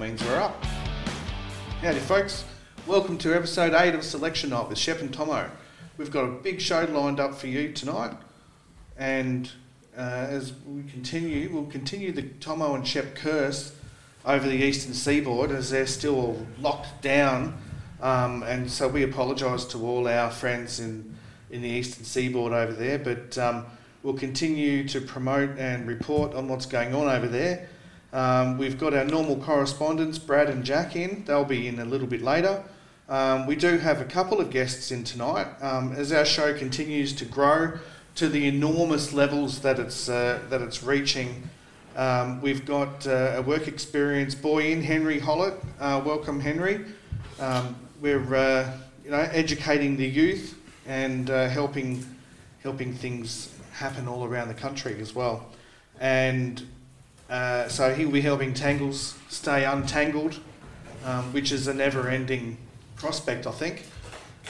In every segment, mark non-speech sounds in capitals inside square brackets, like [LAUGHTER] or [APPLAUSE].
means we're up. Howdy, folks. Welcome to episode 8 of Selection Night with Shepp and Thommo. We've got a big show lined up for you tonight, and uh, as we continue, we'll continue the Thommo and Shepp curse over the eastern seaboard as they're still locked down. Um, and so we apologise to all our friends in, in the eastern seaboard over there, but um, we'll continue to promote and report on what's going on over there. Um, we've got our normal correspondents, Brad and Jack, in. They'll be in a little bit later. Um, we do have a couple of guests in tonight. Um, as our show continues to grow to the enormous levels that it's, uh, that it's reaching, um, we've got uh, a work experience boy in, Henry Hollett. Uh, welcome, Henry. Um, we're uh, you know, educating the youth and uh, helping, helping things happen all around the country as well. And uh, so he'll be helping Tangles stay untangled, um, which is a never-ending prospect, I think.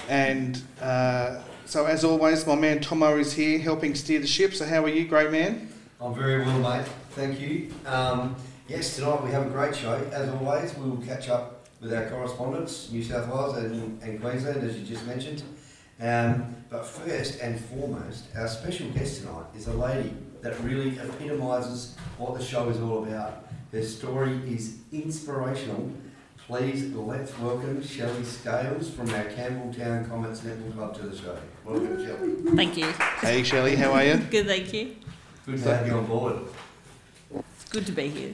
And uh, so, as always, my man Thommo is here helping steer the ship. So, how are you, great man? I'm very well, mate. Thank you. Um, yes, tonight we have a great show. As always, we will catch up with our correspondents, New South Wales and, and Queensland, as you just mentioned. Um, but first and foremost, our special guest tonight is a lady that really epitomises what the show is all about. Her story is inspirational. Please let's welcome Shelley Scales from our Campbelltown Comets Netball Club to the show. Welcome, Shelley. Thank you. Hey, Shelley, how are you? [LAUGHS] Good, thank you. Good to have you on board. It's good to be here.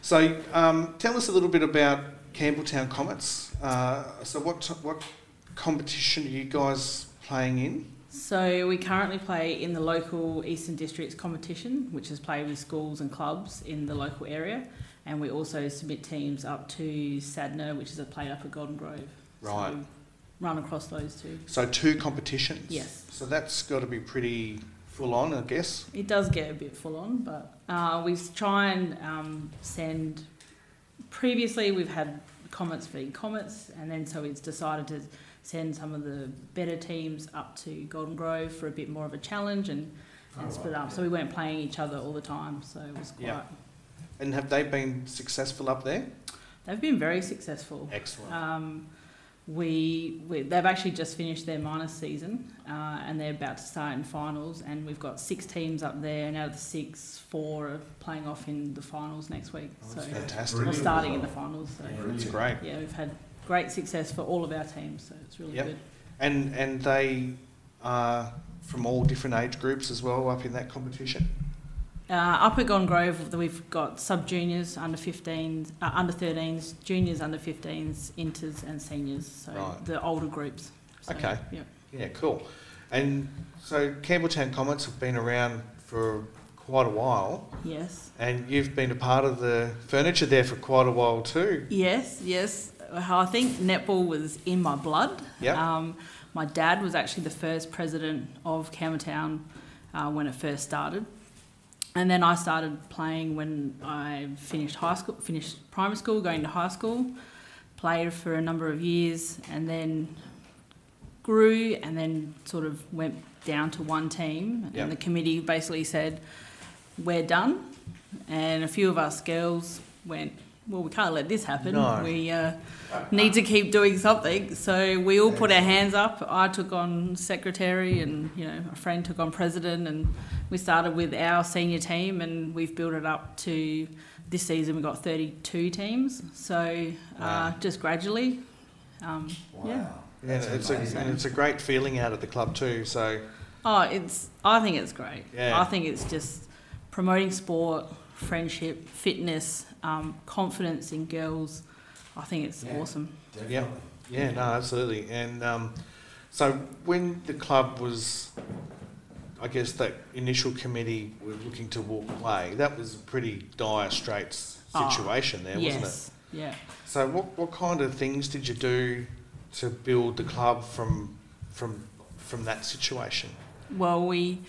So, um, tell us a little bit about Campbelltown Comets. Uh, so, what what competition are you guys playing in? So we currently play in the local Eastern Districts competition, which is played with schools and clubs in the local area, and we also submit teams up to Sadner, which is a played up at Golden Grove. Right. So run across those two. So, two competitions. Yes. So that's got to be pretty full on, I guess. It does get a bit full on, but uh, we try and um, send. Previously, we've had Comets v Comets, and then so it's decided to send some of the better teams up to Golden Grove for a bit more of a challenge and, and Oh, split right, up. So we weren't playing each other all the time, so it was quite. Yeah. And have they been successful up there? They've been very successful. Excellent. Um, we, we they've actually just finished their minor season uh, and they're about to start in finals and we've got six teams up there and out of the six four are playing off in the finals next week so that's fantastic. we're starting in the finals so That's great. yeah we've had great success for all of our teams so it's really Yep. good And and they are from all different age groups as well up in that competition. uh, up at Golden Grove we've got sub juniors under 15s uh, under 13s juniors under 15s inters and seniors so Right. the older groups so, Okay. yeah Yeah, cool. And so Campbelltown Comets have been around for quite a while, yes and you've been a part of the furniture there for quite a while too. Yes, yes. I think netball was in my blood. Yep. Um, my dad was actually the first president of Campbelltown uh, when it first started. And then I started playing when I finished high school, finished primary school, going to high school, played for a number of years, and then grew and then sort of went down to one team. Yep. And the committee basically said, We're done. And a few of us girls went, Well, we can't let this happen. No. We uh, need to keep doing something. So we all put our hands up. I took on secretary, and you know, a friend took on president, and we started with our senior team, and we've built it up to this season. We've got 32 teams. So uh, Wow. just gradually, um, Wow. yeah. And it's a, and it's a great feeling out at the club too. So Oh, it's. I think it's great. Yeah. I think it's just promoting sport, friendship, fitness, um, confidence in girls. I think it's Yeah. awesome. Definitely. yeah, no, absolutely. And um, so when the club was, I guess that initial committee were looking to walk away. That was a pretty dire straits Oh, situation there, wasn't it? yes. Yeah. So what, what kind of things did you do to build the club from from from that situation? Well, we.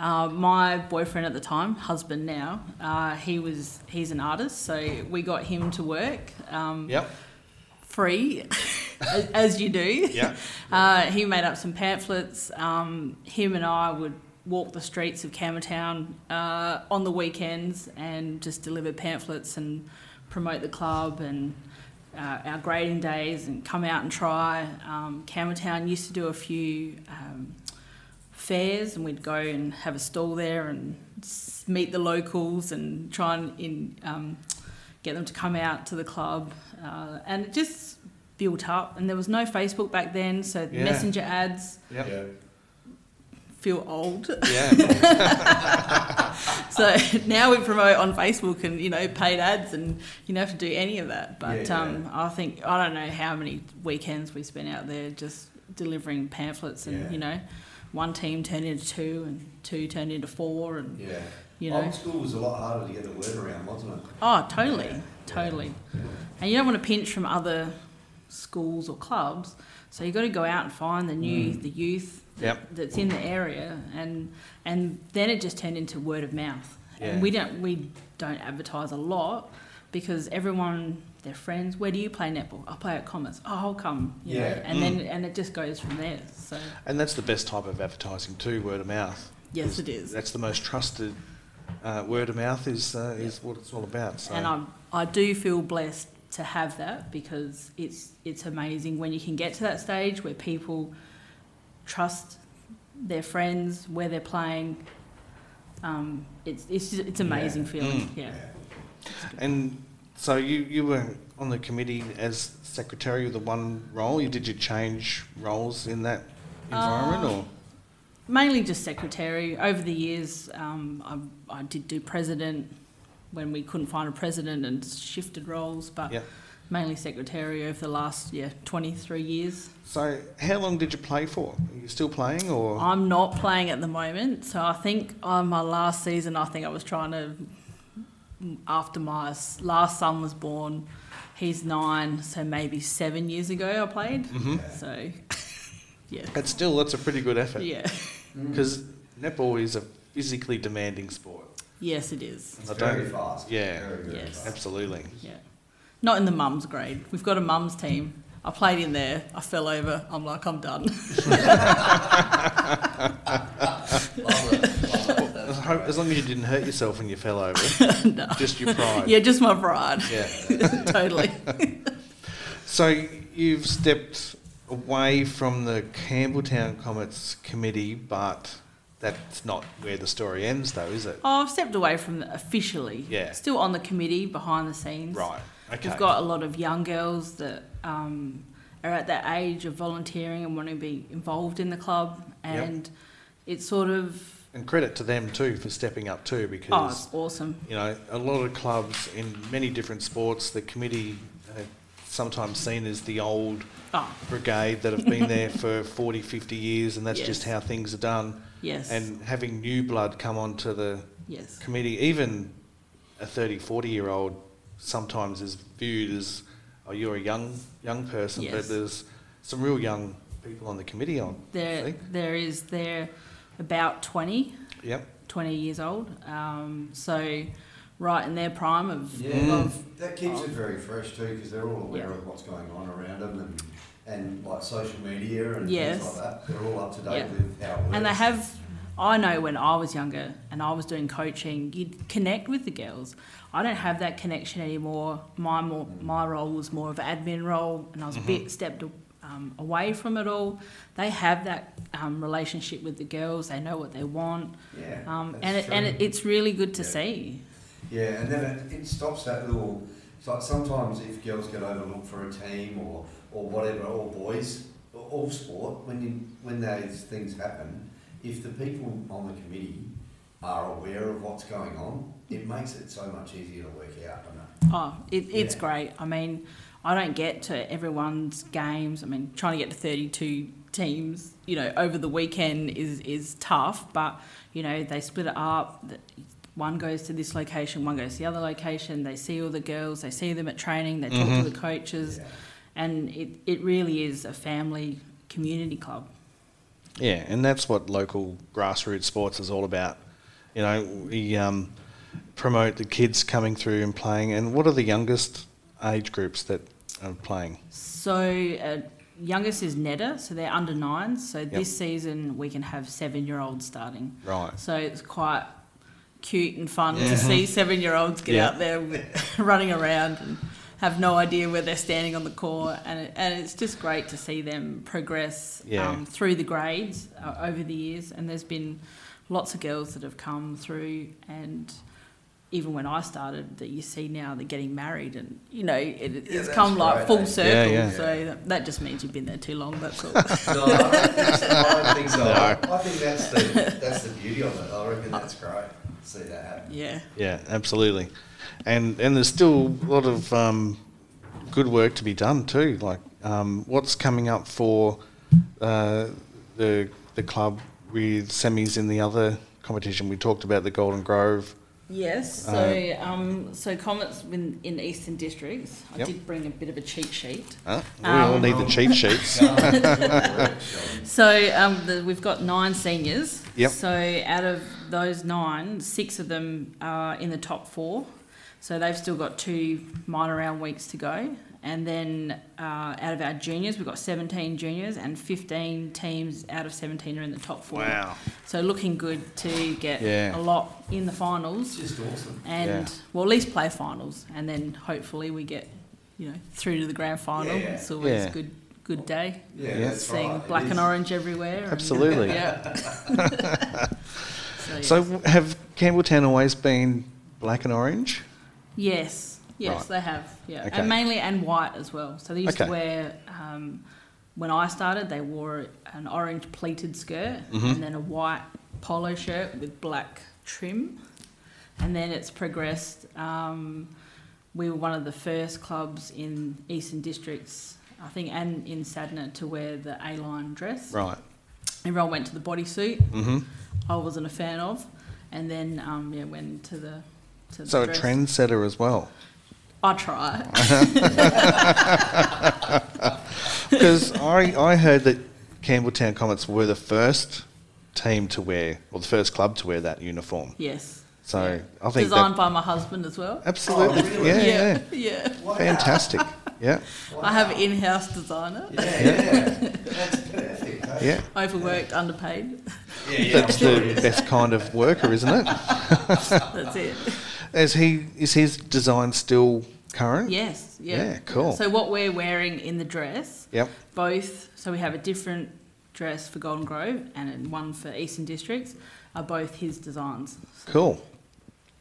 Uh, my boyfriend at the time, husband now, uh, he was he's an artist, so we got him to work um, Yep. free, [LAUGHS] as, as you do. Yeah. [LAUGHS] Uh, he made up some pamphlets. Um, him and I would walk the streets of Campbelltown uh, on the weekends and just deliver pamphlets and promote the club and uh, our grading days and come out and try. Um, Campbelltown used to do a few um, fairs and we'd go and have a stall there and meet the locals and try and in, um, get them to come out to the club. Uh, and it just built up. And there was no Facebook back then, so Yeah. messenger ads Yep. Yeah. feel old. Yeah. [LAUGHS] so now we promote on Facebook and you know paid ads and you don't have to do any of that. But Yeah, um, I think I don't know how many weekends we spent out there just delivering pamphlets and Yeah. you know one team turned into two and two turned into four and Yeah. you know Old school was a lot harder to get the word around, wasn't it? oh totally Yeah. totally Yeah. and you don't want to pinch from other schools or clubs so you've got to go out and find the new Mm. the youth Yep. that's in the area and and then it just turned into word of mouth and we don't we don't advertise a lot because everyone their friends where do you play netball i play at commerce oh i'll come you know, Yeah. and Mm. then and it just goes from there so And that's the best type of advertising too, word of mouth. yes it is That's the most trusted. Uh, word of mouth is uh, is what it's all about. So. and i i do feel blessed to have that because it's it's amazing when you can get to that stage where people trust their friends where they're playing um, it's it's just, it's amazing Yeah. feeling Mm. yeah And so you, you were on the committee as secretary of the one role. You did you change roles in that environment, Uh, or Mainly just secretary. Over the years, um, I, I did do president when we couldn't find a president and shifted roles, but Yeah. mainly secretary over the last yeah 23 years. so? How long did you play for? Are you still playing, or I'm not playing at the moment, so I think on my last season, I think I was trying to after my last son was born. He's nine, so maybe seven years ago I played. hmm So [LAUGHS] yeah, But still, that's a pretty good effort yeah, because netball is a physically demanding sport. yes it is. It's I very don't- fast. yeah. Very, very Yes. fast. Absolutely. Yeah. Not in the mums grade. We've got a mums team. I played in there. I fell over. I'm like, I'm done. [LAUGHS] [LAUGHS] Love it, love it. As, That's ho- great. as long as you didn't hurt yourself when you fell over, [LAUGHS] no. just your pride. Yeah, just my pride. Yeah. [LAUGHS] totally. [LAUGHS] So you've stepped away from the Campbelltown Comets committee, but that's not where the story ends, though, is it? Oh, I've stepped away from the, officially. Yeah. Still on the committee behind the scenes. Right. Okay. We've got a lot of young girls that um, are at that age of volunteering and wanting to be involved in the club, Yep. and it's sort of and credit to them too for stepping up too, oh, because it's awesome. you know a lot of clubs in many different sports, the committee are sometimes seen as the old Oh, brigade that have been there for [LAUGHS] 40, 50 years, and that's just how things are done. yes. And having new blood come onto the yes. committee, even a 30, 40 year old, sometimes is viewed as, oh, you're a young young person, Yes. but there's some real young people on the committee on. There, there is they're about 20, Yep. 20 years old. Um, so right in their prime of, Yeah, of that keeps it very fresh too, because they're all aware Yeah. of what's going on around them and, and like social media and Yes. things like that. They're all up to date Yeah. with how it works. and they have. I know when I was younger and I was doing coaching, you'd connect with the girls. I don't have that connection anymore. My more, my role was more of an admin role, and I was a bit stepped um, away from it all. They have that um, relationship with the girls. They know what they want, Yeah, um, and it, and it, it's really good to Yeah. see. Yeah, and then it, it stops that little. It's like sometimes if girls get overlooked for a team or, or whatever, or boys, or all sport, when you when those things happen, if the people on the committee are aware of what's going on, it makes it so much easier to work out. Oh, it, it's Yeah. great. I mean, I don't get to everyone's games. I mean, trying to get to 32 teams, you know, over the weekend is, is tough, but, you know, they split it up. One goes to this location, one goes to the other location. They see all the girls, they see them at training, they talk Mhm. to the coaches, Yeah. and it, it really is a family community club. Yeah, and that's what local grassroots sports is all about. You know, we um, promote the kids coming through and playing. And what are the youngest age groups that are playing? So, uh, youngest is Netta, so they're under nine. So, this season we can have seven year olds starting. Right. So it's quite cute and fun Yeah. to see seven year olds get Yeah. out there with, [LAUGHS] running around and have no idea where they're standing on the court. And, it, and it's just great to see them progress Yeah. um, through the grades uh, over the years. And there's been lots of girls that have come through and even when I started, that you see now they're getting married, and you know it, it's that's come like great, full eh? circle. Yeah, yeah. So that, that just means you've been there too long. That's all. [LAUGHS] No, I think so. I think. No. I think that's the that's the beauty of it. I reckon that's great. to See that happen. yeah. Yeah, absolutely. And and there's still a lot of um, good work to be done too. Like um, what's coming up for uh, the the club with semis in the other competition. We talked about the Golden Grove. Yes. So, Uh, um, so Comets in, in Eastern Districts. I Yep. did bring a bit of a cheat sheet. Huh? We all Um, need the cheat sheets. [LAUGHS] [LAUGHS] So um, the, we've got nine seniors. Yep. So out of those nine, six of them are in the top four. So they've still got two minor round weeks to go. And then uh, out of our juniors, we've got 17 juniors and 15 teams out of 17 are in the top four. Wow. So looking good to get Yeah. a lot in the finals. It's just awesome. and Yeah. well, at least play finals, and then hopefully we get, you know, through to the grand final. Yeah. It's always Yeah. a good good day. Yeah, Yeah. Seeing right. Black and orange everywhere. and- Absolutely. [LAUGHS] yeah. [LAUGHS] so, So have Campbelltown always been black and orange? yes, yes, Right. they have. Yeah, Okay. and mainly and white as well. So they used Okay. to wear. Um, when I started, they wore an orange pleated skirt Mhm. and then a white polo shirt with black trim. And then it's progressed. Um, we were one of the first clubs in Eastern Districts, I think, and in Sadna to wear the A-line dress. Right. Everyone went to the bodysuit. Mm-hmm. I wasn't a fan of, and then um, yeah, went to the to the So a dress. trendsetter as well. I try. [LAUGHS] Because I, I heard that Campbelltown Comets were the first team to wear, or the first club to wear that uniform. yes. So Yeah. I think Designed that by my husband as well. absolutely, Oh, really? yeah, yeah, yeah. Wow. fantastic, yeah, I have an in-house designer. Yeah, yeah. That's perfect. yeah. Overworked, underpaid. Yeah, yeah. That's the best kind of worker, isn't it? That's it. Is he is his design still current? Yes. Yeah. Yeah, cool. So what we're wearing in the dress, Yep. both. So we have a different dress for Golden Grove and one for Eastern Districts, are both his designs. Cool.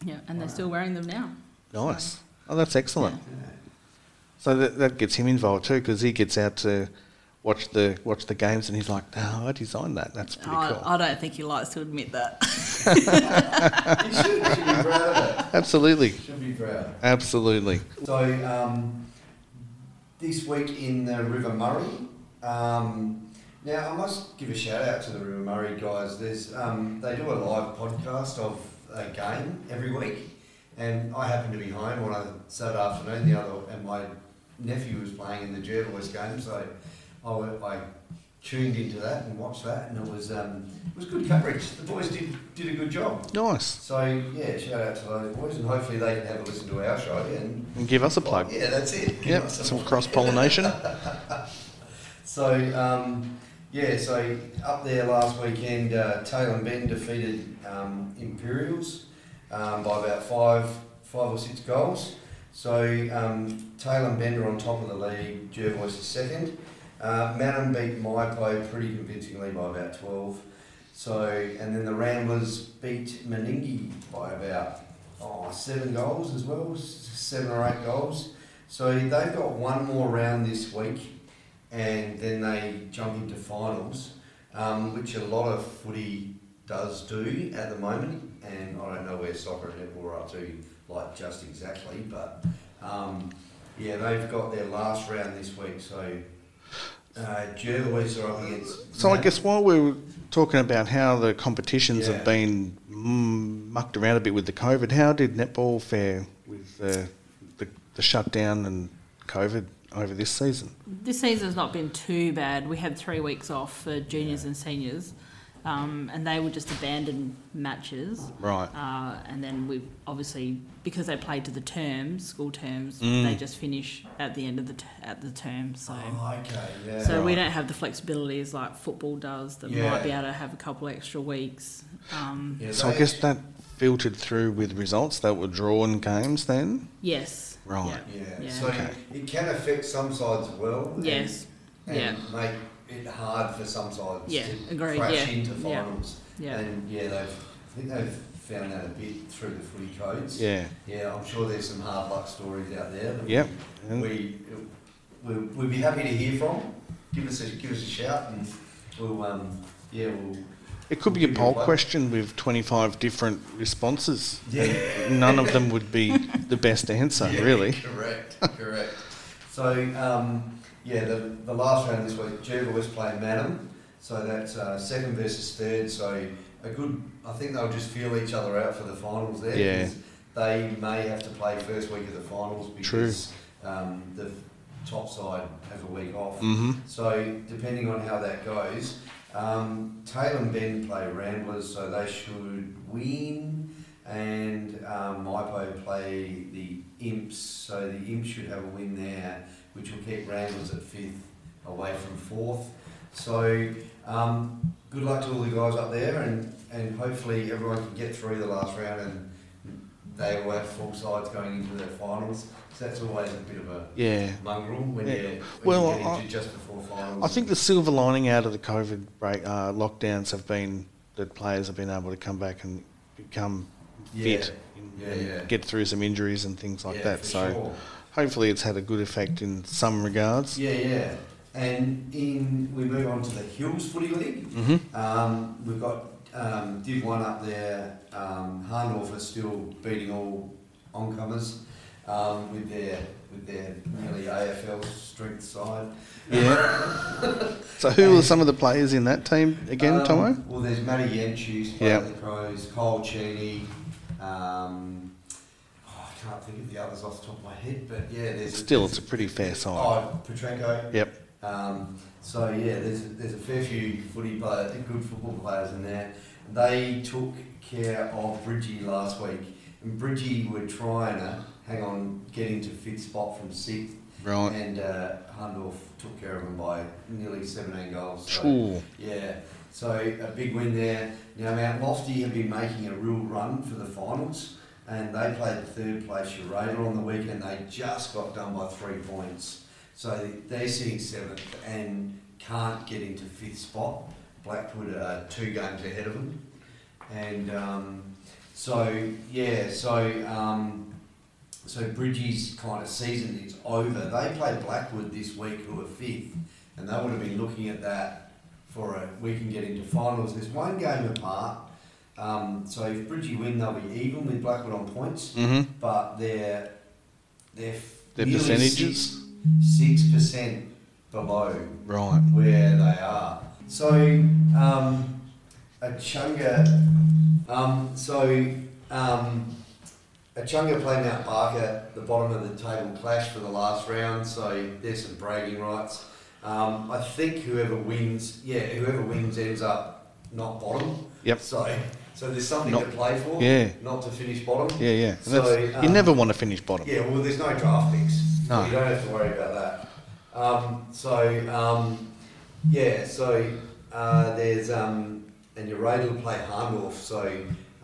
Yeah, and they're still wearing them now. Nice. Oh, that's excellent. Yeah. So that, that gets him involved too, because he gets out to watch the watch the games, and he's like, "Oh, I designed that. That's pretty I, cool." I don't think he likes to admit that. [LAUGHS] You should, should be proud of Absolutely, it. Should be proud. absolutely. So um, this week in the River Murray. Um, now I must give a shout out to the River Murray guys. There's um, they do a live podcast of a game every week, and I happened to be home on a Saturday afternoon. The other and my nephew was playing in the Jervois game, so I, I tuned into that and watched that, and it was um, it was good coverage. The boys did did a good job. Nice. So yeah, shout out to those boys, and hopefully they can have a listen to our show and And give us a plug. yeah, that's it. Give Yep, us some cross pollination. [LAUGHS] So, um, yeah, so up there last weekend, uh, Tailem Bend defeated um, Imperials um, by about five, five or six goals. So um, Tailem Bend are on top of the league. Jervois is second. Uh, Mannum beat Maipo pretty convincingly by about 12. So, and then the Ramblers beat Meningie by about oh, seven goals as well, seven or eight goals. So they've got one more round this week and then they jump into finals, um, which a lot of footy does do at the moment. And I don't know where soccer and netball are up to, like just exactly, but um, yeah, they've got their last round this week. So uh, Jervois are up against. So I guess while we were talking about how the competitions Yeah. have been mm, mucked around a bit with the COVID, how did netball fare with uh, the the shutdown and COVID over this season? This season's not been too bad. We had three weeks off for juniors and seniors, um, and they were just abandoned matches. Right. Uh, and then we obviously because they played to the terms, school terms, Mm. they just finish at the end of the t- at the term. So. Oh, okay, yeah. So we don't have the flexibility as like football does that Yeah. might be able to have a couple extra weeks. Um, Yeah, So I guess that filtered through with results that were drawn games then? Yes. Right. Yeah. Yeah, Yeah. so Okay. it can affect some sides as well. and- Yes. And Yeah. make it hard for some sides Yeah, to agreed, crash yeah, into yeah. finals. Yeah. And yeah, they've, I think they've found that a bit through the footy codes. Yeah. Yeah, I'm sure there's some hard luck stories out there. That Yep. We, we, we, we'd be happy to hear from. Give us a, give us a shout and we'll, um, yeah, we'll, it could be a Give a poll plug. question with 25 different responses. yeah. None of them would be the best answer, [LAUGHS] Yeah, really. Correct, correct. So, um, yeah, the, the last round this week, Juba was playing Mannum, so that's uh, second versus third. So a good, I think they'll just feel each other out for the finals there. Yeah. They may have to play first week of the finals because um, the top side have a week off. hmm So depending on how that goes, um, Tailem Bend play Ramblers, so they should win, and um, Maipo play the Imps, so the Imps should have a win there, which will keep Ramblers at fifth, away from fourth. So um, good luck to all the guys up there, and, and hopefully everyone can get through the last round and they will have full sides going into their finals. So that's always a bit of a Yeah. mongrel when Yeah. you when Well, you I- just before finals. I think the silver lining out of the COVID break uh, lockdowns have been that players have been able to come back and become yeah, fit, Yeah, and yeah. get through some injuries and things like that. So sure. Hopefully it's had a good effect in some regards. yeah, yeah. And in we move on to the Hills Footy League. hmm Um, we've got um, Div One up there. Um, Hahndorf are still beating all oncomers um, with their with their nearly AFL strength side. Yeah. [LAUGHS] so who are some of the players in that team again, Um, Thommo? Well, there's Matty Yench who's playing Yep. the Crows, Cole Cheney. Um, can't think of the others off the top of my head, but yeah, there's Still, there's it's a pretty fair side. Oh, Petrenko. Yep. Um, so yeah, there's there's a fair few footy players, good football players in there. They took care of Bridgie last week, and Bridgie were trying to hang on, get into fifth spot from sixth, Right. and uh, Hahndorf took care of them by nearly 17 goals. So, Ooh. yeah, so a big win there. Now Mount Lofty have been making a real run for the finals, and they played third place Uraidla on the weekend. They just got done by three points, so they're sitting seventh and can't get into fifth spot. Blackwood are two games ahead of them, and um, so yeah, so. Um, so Bridgie's kind of season is over. They play Blackwood this week, who are fifth, and they would have been looking at that for a we can get into finals. There's one game apart. Um, so if Bridgie win, they'll be even with Blackwood on points, hmm but they're they're Their nearly percentages? six percent below Right. where they are. So, um, Echunga, um, so, um, Echunga played Mount Barker, the bottom of the table clash for the last round, so there's some bragging rights. Um, I think whoever wins, yeah, whoever wins ends up not bottom. Yep. So, so there's something Not- to play for, Yeah. not to finish bottom. Yeah, yeah. So, that's- you um, never want to finish bottom. Yeah, well, there's no draft picks. No. So you don't have to worry about that. Um, so, um, yeah, so uh, there's, um, and Uraidla will play Hahndorf, so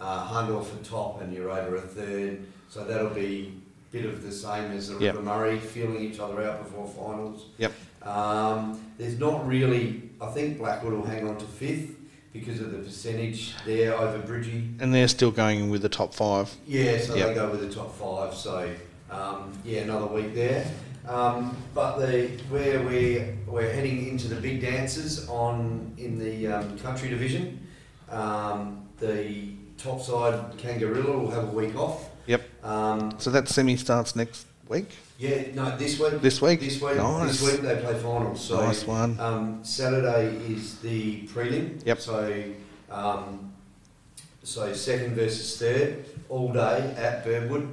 uh, Hahndorf are top and Uraidla are third, so that'll be a bit of the same as the Yep. River Murray, feeling each other out before finals. Yep. Um, there's not really, I think Blackwood will hang on to fifth because of the percentage there over Bridgie. And they're still going in with the top five. Yeah, so Yep. they go with the top five. So um, yeah, another week there. Um, but the where we we're heading into the big dances on in the um, country division. Um, the top side Kangaroo will have a week off. Yep. Um, So that semi starts next week. yeah, no, this week. This week? This week. Nice. This week they play finals. So nice one. um, Saturday is the prelim. Yep. So, um, so second versus third, all day at Birdwood.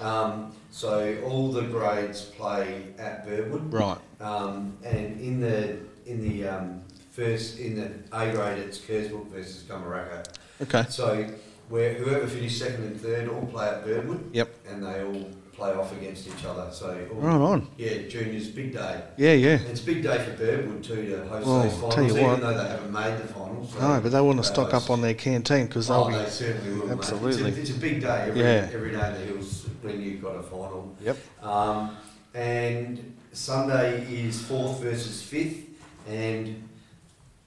Um, so all the grades play at Birdwood, Right. um, and in the in the um, first in the A grade it's Kersbrook versus Gumeracha. Okay. So where whoever finished second and third all play at Birdwood. Yep. And they all play off against each other. So all, Right on. yeah, juniors big day. Yeah, yeah. And it's a big day for Birdwood too to host Well, those finals, tell you even what. though they haven't made the finals. So No, but they want to stock host- up on their canteen because they'll Oh, be. they certainly will. Absolutely. It's, a, it's a big day every, Yeah. every day in the hills when you've got a final. Yep. Um, and Sunday is fourth versus fifth, and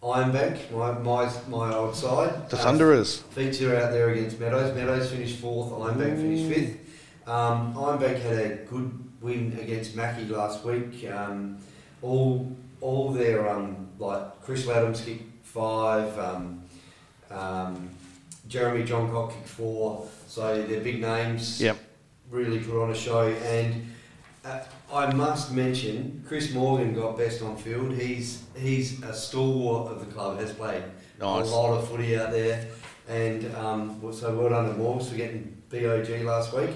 Ironbank, my my, my old side. The uh, Thunderers. feature out there against Meadows. Meadows finished fourth, Ironbank finished fifth. Um, Ironbank had a good win against Mackie last week. Um, all all their um, like Chris Laddams kicked five, um, um, Jeremy Johncock kicked four. So they're big names. Yep. Really put on a show, and uh, I must mention Chris Morgan got best on field. He's he's a stalwart of the club. Has played Nice. a lot of footy out there, and um, so well done to Morgs for getting BOG last week.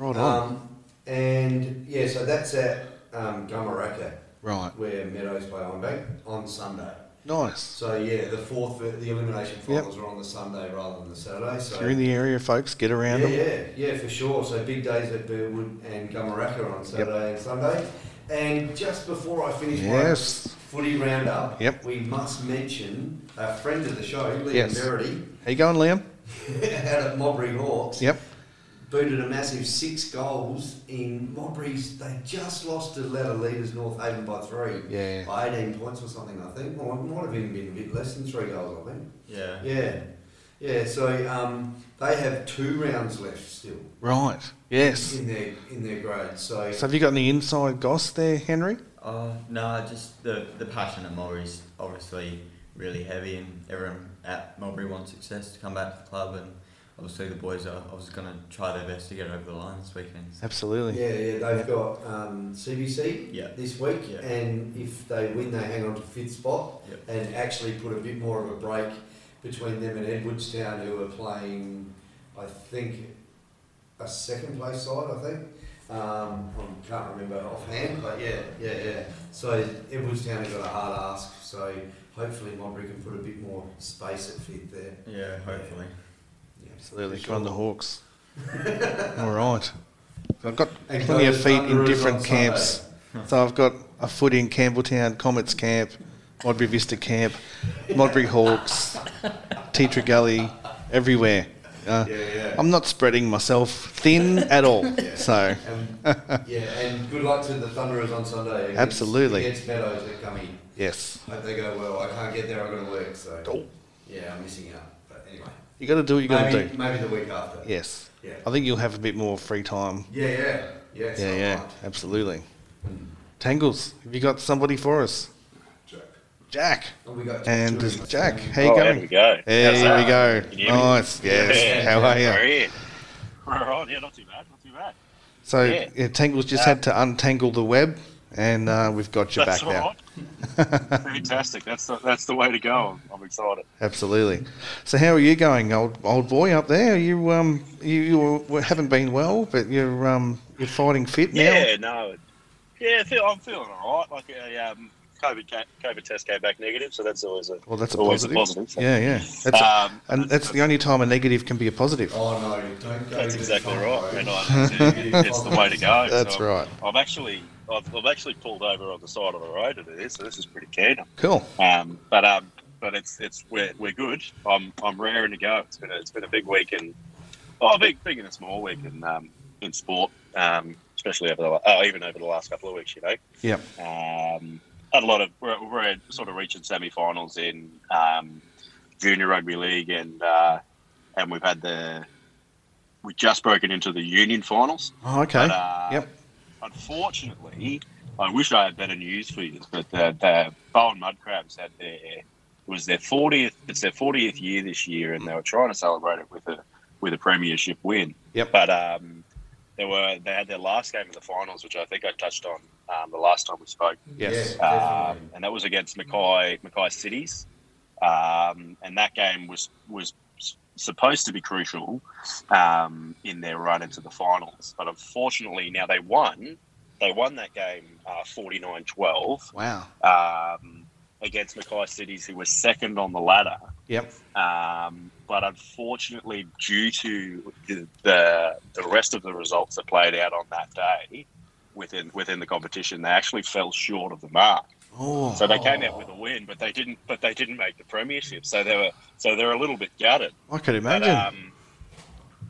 Right on. Um, and yeah, so that's at um, Gumeracha right. where Meadows play on bank on Sunday. Nice. So yeah, the fourth, the elimination Yep. finals are on the Sunday rather than the Saturday. So If you're in the area, folks, get around yeah, them. yeah, yeah, for sure. So big days at Birdwood and Gumeracha on Saturday and Sunday. And just before I finish Yes. my footy roundup, Yep. we must mention a friend of the show, Liam Yes. Verity, How you going, Liam? [LAUGHS] out at Modbury Hawks. Yep. Booted a massive six goals in Modbury's. They just lost to Letter Leaders North Haven by three. Yeah. By 18 points or something, I think. Or it might have even been a bit less than three goals, I think. Yeah. Yeah. Yeah, so um, they have two rounds left still Right. Yes. in their in their grade. So, So have you got any inside goss there, Henry? Uh, no, just the the passion at Modbury's obviously really heavy, and everyone at Modbury wants success to come back to the club, and obviously the boys are obviously going to try their best to get over the line this weekend. Absolutely. yeah, yeah, they've got um, CBC Yeah. this week, Yeah. and if they win, they hang on to fifth spot Yep. and actually put a bit more of a break between them and Edwardstown, who are playing, I think, a second place side. I think. Um, I can't remember offhand, but yeah, yeah, yeah. So Edwardstown have got a hard ask. So hopefully Modbury can put a bit more space at fifth there. Yeah, hopefully. Yeah, Absolutely. for Come on, the. Hawks. [LAUGHS] All right. So I've got And plenty of feet in different on camps. So I've got a foot in Campbelltown Comets camp, Modbury Vista camp, Modbury Hawks, [LAUGHS] Tea Tree Gully, everywhere. Uh, Yeah, yeah. I'm not spreading myself thin at all. So And, yeah, and good luck to the Thunderers on Sunday. Against, Absolutely. Against Meadows at Gummy. yes, Hope they go well. I can't get there. I've got to work, so Oh. yeah, I'm missing out. But anyway, you got to do what you got to do. maybe the week after. Yes, Yeah. I think you'll have a bit more free time. Yeah, yeah, yeah. Yeah, so yeah, right. absolutely. Tangles, have you got somebody for us? Jack. And we got And two is of us. Jack, how you oh, going? there we go. There How's we that? go. Can you? Nice. Yes. Yeah. How are We're you? in. We're all right. Yeah, not too bad. Not too bad. So Yeah. yeah, Tangles just Uh, had to untangle the web, and uh, we've got you That's back all now. right. Fantastic. That's the, that's the way to go. I'm, I'm excited. Absolutely. So how are you going, old old boy up there? You um you, you haven't been well, but you're um you're fighting fit now. Yeah, no. Yeah, I feel, I'm feeling all right. Like a um, COVID, COVID test came back negative, so that's always a Well, that's a positive. a positive. So. Yeah, yeah. That's Um, and that's the only time a negative can be a positive. Oh no, don't go. That's exactly right. front And row. I, [LAUGHS] it's the way to go. That's So right. I've actually I've, I've actually pulled over on the side of the road to do this, so this is pretty keen. Cool. Um, but um, but it's it's we're, we're good. I'm I'm raring to go. It's been a, it's been a big week and oh, big big and a small week in um, in sport, um, especially over the oh, even over the last couple of weeks. You know, Yep. um, had a lot of we're, we're sort of reaching semi-finals in um, junior rugby league and uh, and we've had the we just broken into the union finals. Oh, okay. But, uh, Yep. Unfortunately, I wish I had better news for you, but the, the Bowen Mud Crabs had their it was their fortieth. It's their fortieth year this year, and they were trying to celebrate it with a with a premiership win. Yep. But um, they were they had their last game of the finals, which I think I touched on um, the last time we spoke, Yes. Um, and that was against Mackay Mackay Cities, um, and that game was was s- supposed to be crucial um, in their run into the finals. But unfortunately, now they won. They won that game uh, 49-12. Wow. Um, against Mackay Cities, who was second on the ladder. Yep. Um, but unfortunately, due to the, the the rest of the results that played out on that day within within the competition, they actually fell short of the mark. Oh. So they came out with a win, but they didn't. But they didn't make the premiership. So they were. So they're a little bit gutted. I could But, imagine. um,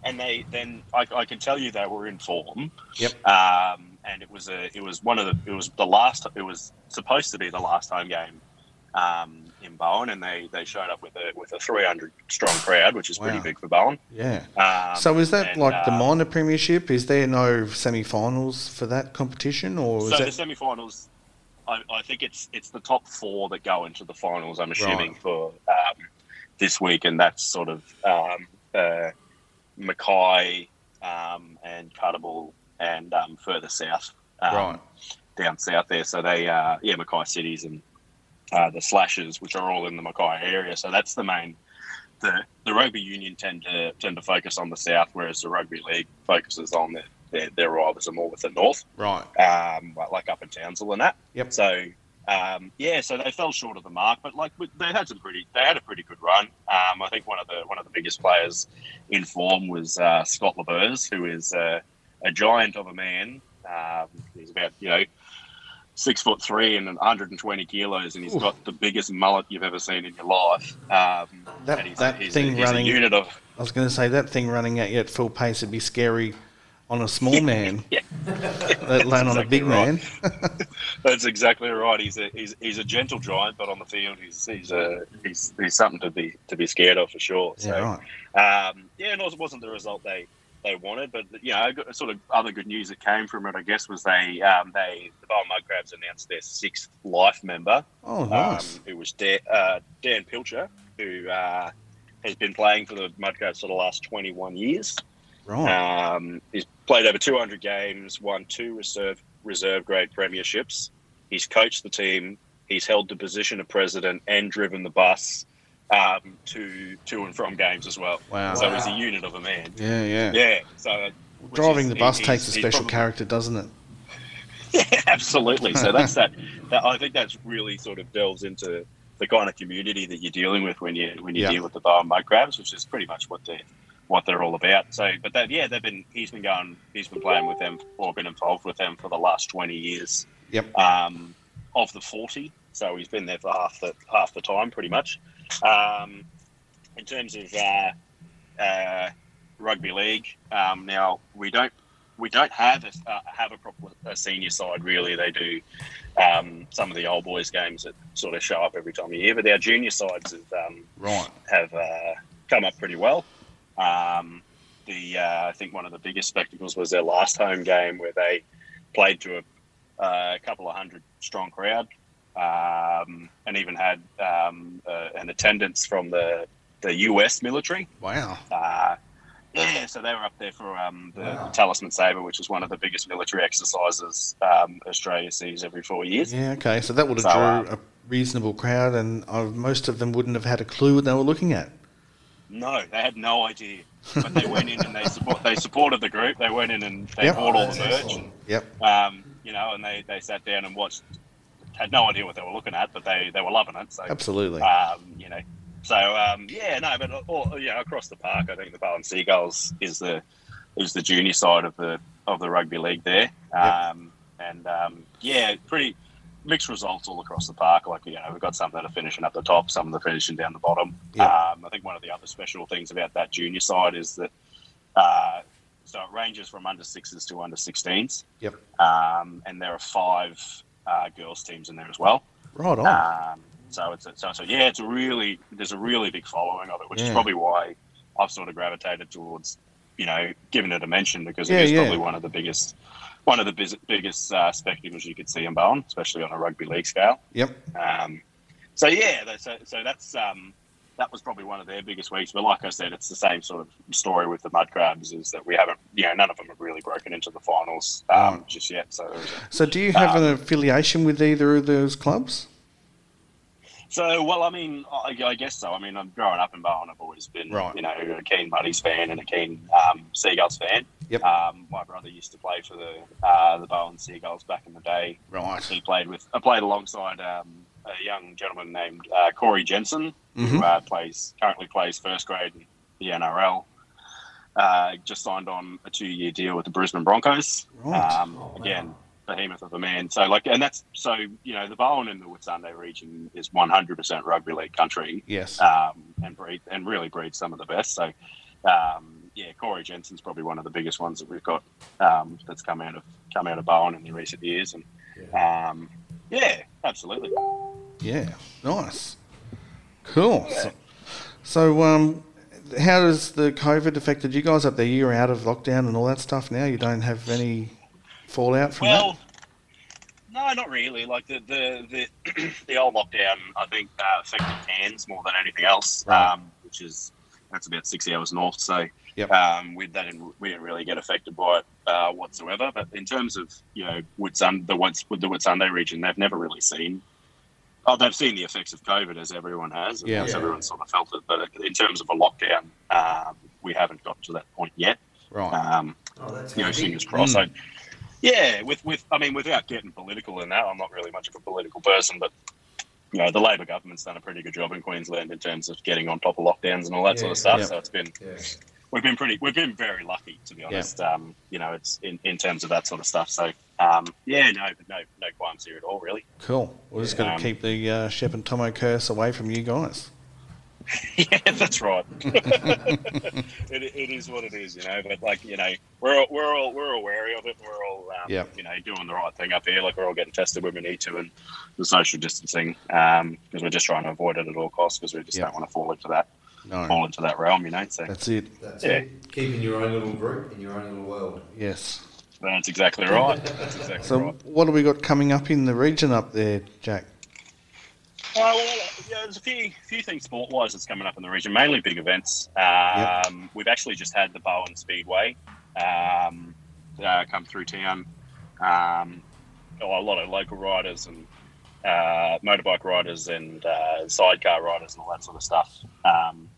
and they then I, I can tell you they were in form. Yep. Um, and it was a it was one of the it was the last it was supposed to be the last home game um, in Bowen, and they, they showed up with a with a 300 strong crowd, which is pretty big for Bowen. yeah. Um, So is that and, like the uh, minor premiership? Is there no semi-finals for that competition, or is So that the semi-finals, I, I think it's it's the top four that go into the finals. I'm assuming Right. for um, this week, and that's sort of um, uh, Mackay um, and Cuttable and um, further south, um, right? down south there. So they, uh, yeah, Mackay cities and uh, the slashes, which are all in the Mackay area. So that's the main. The, the rugby union tend to tend to focus on the south, whereas the rugby league focuses on the, their their rivals are more with the north Right. um, like- up in Townsville and that. Yep. So um, yeah, so they fell short of the mark, but like they had some pretty, they had a pretty good run. Um, I think one of the one of the biggest players in form was uh, Scott LeBurs, who is uh, a giant of a man. Um, he's about you know six foot three and 120 kilos, and he's Oof. got the biggest mullet you've ever seen in your life. Um, That- he's, that he's thing he's running- a unit of I was going to say that thing running at you at full pace would be scary on a small man, [LAUGHS] Yeah. let alone on a big right. man. [LAUGHS] That's exactly right. He's a he's, he's a gentle giant, but on the field, he's he's a he's, he's something to be to be scared of for sure. So Yeah, right. um, yeah, and it wasn't the result they they wanted, but you know, got- sort of other good news that came from it, I guess, was they um, they the Bowen Mudcrabs announced their sixth life member, Oh, nice. um, who was Dan, uh, Dan Pilcher, who uh, has been playing for the Mudcrabs for the last twenty one years. right. Um, he's played over 200 games, won two reserve reserve grade premierships. He's coached the team. He's held the position of president and driven the bus um, to to and from games as well. wow. So he's a unit of a man. yeah, yeah. Yeah. So Driving is- the bus takes a special probably- character, doesn't it? [LAUGHS] Yeah, absolutely. So that's that, [LAUGHS] that. I think that's really sort of delves into the kind of community that you're dealing with when you when you Yeah. deal with the Bowen Mud Crabs, which is pretty much what they what they're all about. So, but that yeah, they've been he's been going he's been playing with them or been involved with them for the last twenty years. Yep. Um, of the forty, so he's been there for half the half the time, pretty much. Um, in terms of uh, uh, rugby league, um, now we don't we don't have a, uh, have a proper a senior side really. They do um, some of the old boys games that sort of show up every time of year, but our junior sides have um, Right. have uh, come up pretty well. Um, the uh, I think one of the biggest spectacles was their last home game where they played to a, uh, couple of hundred strong crowd, um, and even had um, uh, an attendance from the the US military. Wow. Uh, yeah, so they were up there for um, the, Wow. the Talisman Sabre, which is one of the biggest military exercises um, Australia sees every four years. Yeah, okay. So that would have So, drew uh, a reasonable crowd, and uh, most of them wouldn't have had a clue what they were looking at. No, they had no idea. But they went in and they support. They supported the group. They went in and they Yep. bought all the merch. excellent. Yep. Um, you know, and they, they sat down and watched. Had no idea what they were looking at, but they, they were loving it. So Absolutely. um, you know, so um, yeah, no, but all, you know, across the park, I think the Bowen Seagulls is the is the junior side of the of the rugby league there, um, and um, yeah, pretty mixed results all across the park. Like you know, we've got some that are finishing up the top, some that are finishing down the bottom. Yeah. Um, I think one of the other special things about that junior side is that uh, so it ranges from under sixes to under 16s. Yep. Um, and there are five uh, girls teams in there as well. right on. Um, so it's a, so, so yeah, it's a really there's a really big following of it, which is probably why I've sort of gravitated towards you know giving it a mention because Yeah, it is yeah. probably one of the biggest one of the biz- biggest uh, spectacles you could see in Bowen, especially on a rugby league scale. Yep. Um, so yeah, so, so that's um, that was probably one of their biggest weeks. But like I said, it's the same sort of story with the Mud Crabs is that we haven't, you know, none of them have really broken into the finals um, Right. just yet. So a, So do you have Um, an affiliation with either of those clubs? So, well, I mean, I, I guess so. I mean, I'm growing up in Bowen. I've always been, Right. you know, a keen Muddies fan and a keen um, Seagulls fan. Yep. Um, my brother used to play for the uh, the Bowen Seagulls back in the day. Right. He played with, I played alongside um, a young gentleman named uh, Corey Jensen, who Mhm. uh, plays currently plays first grade in the NRL. Uh, just signed on a two-year deal with the Brisbane Broncos. Right. Um, Oh, wow. Again, behemoth of a man. So like, and that's so you know the Bowen and the Whitsunday region is 100% rugby league country Yes. um, and breed and really breeds some of the best. So, um, yeah, Corey Jensen's probably one of the biggest ones that we've got um, that's come out of come out of Bowen in the recent years, and um, yeah, absolutely. Yeah. Nice. Cool. So, so, um, how does the COVID affected you guys up there? You're out of lockdown and all that stuff now. You don't have any fallout from Well, no, not really. Like the the the, [CLEARS THROAT] the old lockdown, I think uh, affected Cairns more than anything else, Right. um, which is that's about six hours north. So Yep. um, we that didn't, we didn't really get affected by it uh, whatsoever. But in terms of you know Whitsun the Whits with the Whitsunday region, they've never really seen. Oh, they've seen the effects of COVID as everyone has, and Yeah. as Yeah. everyone sort of felt it. But in terms of a lockdown, um, we haven't got to that point yet. Right. Um, Oh, that's you know, fingers crossed. Mm. So, yeah, with with I mean, without getting political in that, I'm not really much of a political person, but you know, the Labor government's done a pretty good job in Queensland in terms of getting on top of lockdowns and all that sort of stuff. Yeah. So it's been Yeah. We've been pretty we've been very lucky to be honest. Um, you know, it's in, in terms of that sort of stuff. So um, yeah, no, no, no qualms here at all, really. Cool. We're just going Um, to keep the uh, Shepp and Thommo curse away from you guys. [LAUGHS] yeah, that's right. [LAUGHS] it, it is what it is, you know. But like, you know, we're all, we're all we're all wary of it. We're all, um, Yeah. you know, doing the right thing up here. Like we're all getting tested when we need to, and the social distancing because we're just trying to avoid it at all costs because we just Yeah. don't want to fall into that No. fall into that realm, you know. So That's it. That's Yeah. it. Keeping your own little group in your own little world. Yes. that's exactly right. That's exactly So, right. what have we got coming up in the region up there, Jack? Oh, well, yeah, there's a few few things sport wise that's coming up in the region, mainly big events. Um, We've actually just had the Bowen Speedway um, uh, come through town. Um, a lot of local riders and uh, motorbike riders and uh, sidecar riders and all that sort of stuff um,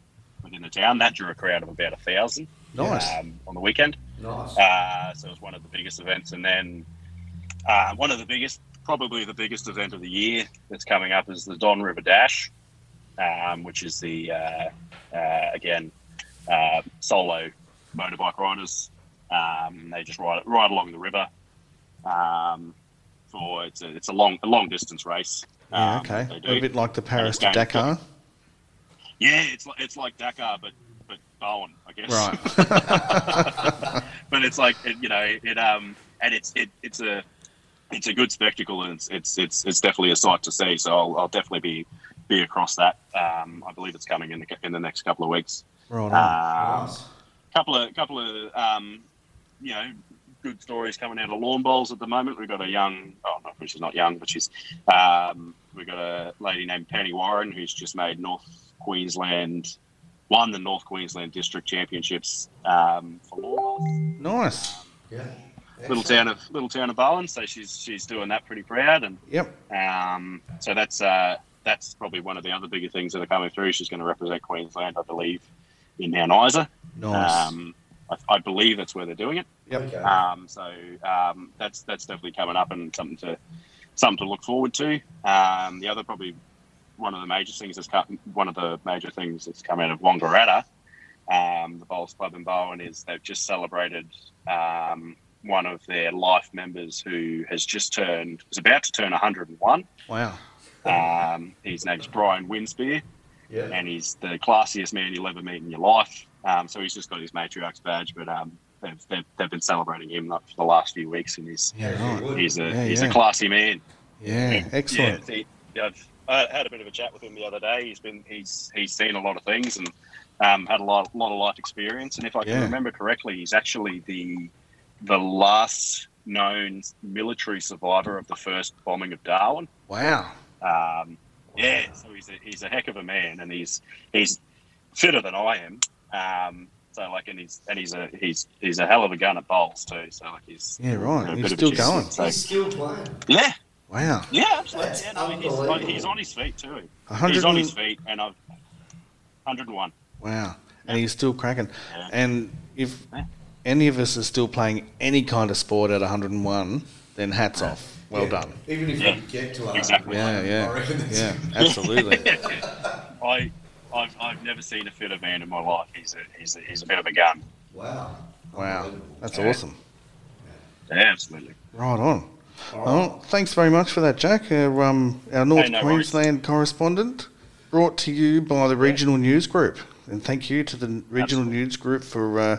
within the town. That drew a crowd of about a thousand Nice. um, on the weekend. Nice. Uh, so it was one of the biggest events. And then uh, one of the biggest, probably the biggest event of the year that's coming up is the Don River Dash, um, which is the, uh, uh, again, uh, solo motorbike riders. Um, they just ride, ride along the river. Um, for it's a, it's a long a long distance race. Yeah, um, okay. they do. A bit like the Paris to going- Dakar. Yeah, it's like it's like Dakar, but but Bowen, I guess. Right. [LAUGHS] [LAUGHS] but it's like it, you know it um and it's it, it's a it's a good spectacle and it's it's it's, it's definitely a sight to see. So I'll, I'll definitely be be across that. Um, I believe it's coming in the in the next couple of weeks. right on. Um, nice. couple of couple of um, you know good stories coming out of lawn bowls at the moment. We've got a young, oh no, she's not young, but she's um, we've got a lady named Penny Warren who's just made North Queensland won the North Queensland District Championships um, for lawn bowls. nice. Yeah. Little town of little town of Bowen, so she's she's doing that pretty proud, and Yep. um, so that's uh, that's probably one of the other bigger things that are coming through. She's going to represent Queensland, I believe, in Mount Isa. Nice. Um, I, I believe that's where they're doing it. Yep. Okay. Um, so um, that's that's definitely coming up and something to something to look forward to. Um, the other probably one of the major things that's come, one of the major things that's come out of Wangaratta, um, the Bowls Club in Bowen, is they've just celebrated um, one of their life members who has just turned is about to turn 101. wow. Um, his name's Brian Winspear yeah. and he's the classiest man you'll ever meet in your life. Um, so he's just got his matriarch's badge, but um, they've, they've, they've been celebrating him for the last few weeks, and he's Yeah, right. he's a Yeah, he's yeah. a classy man. Yeah, excellent. Yeah, he, I've I had a bit of a chat with him the other day. He's been he's he's seen a lot of things and um, had a lot lot of life experience. And if I can remember correctly, he's actually the the last known military survivor of the first bombing of Darwin. Wow. Um, yeah, so he's a, he's a heck of a man, and he's he's fitter than I am. Um, so like, and he's and he's a he's he's a hell of a gun at bowls too. So like, he's Yeah, right. a He's bit of a still going. So, He's still playing. yeah, Wow. yeah, absolutely. That's Yeah, no, he's, unbelievable. he's on his feet too. Hundred. He's on his feet, and I've 101. Wow. And he's still cracking. Yeah. And if Yeah. any of us are still playing any kind of sport at 101, then hats off. Well Yeah. done. Even if Yeah. you get to 100, Exactly. Yeah, I yeah, reckon that's yeah. [LAUGHS] Absolutely. [LAUGHS] I, I've, I've never seen a fitter man in my life. He's a, he's a, he's a bit of a gun. Wow. Wow, that's Yeah. awesome. Yeah, absolutely. Right on. All right. Well, thanks very much for that, Jack. Our, um, our North Hey, no worries. Queensland correspondent, brought to you by the Regional News Group. And thank you to the Regional Absolutely. News Group for uh,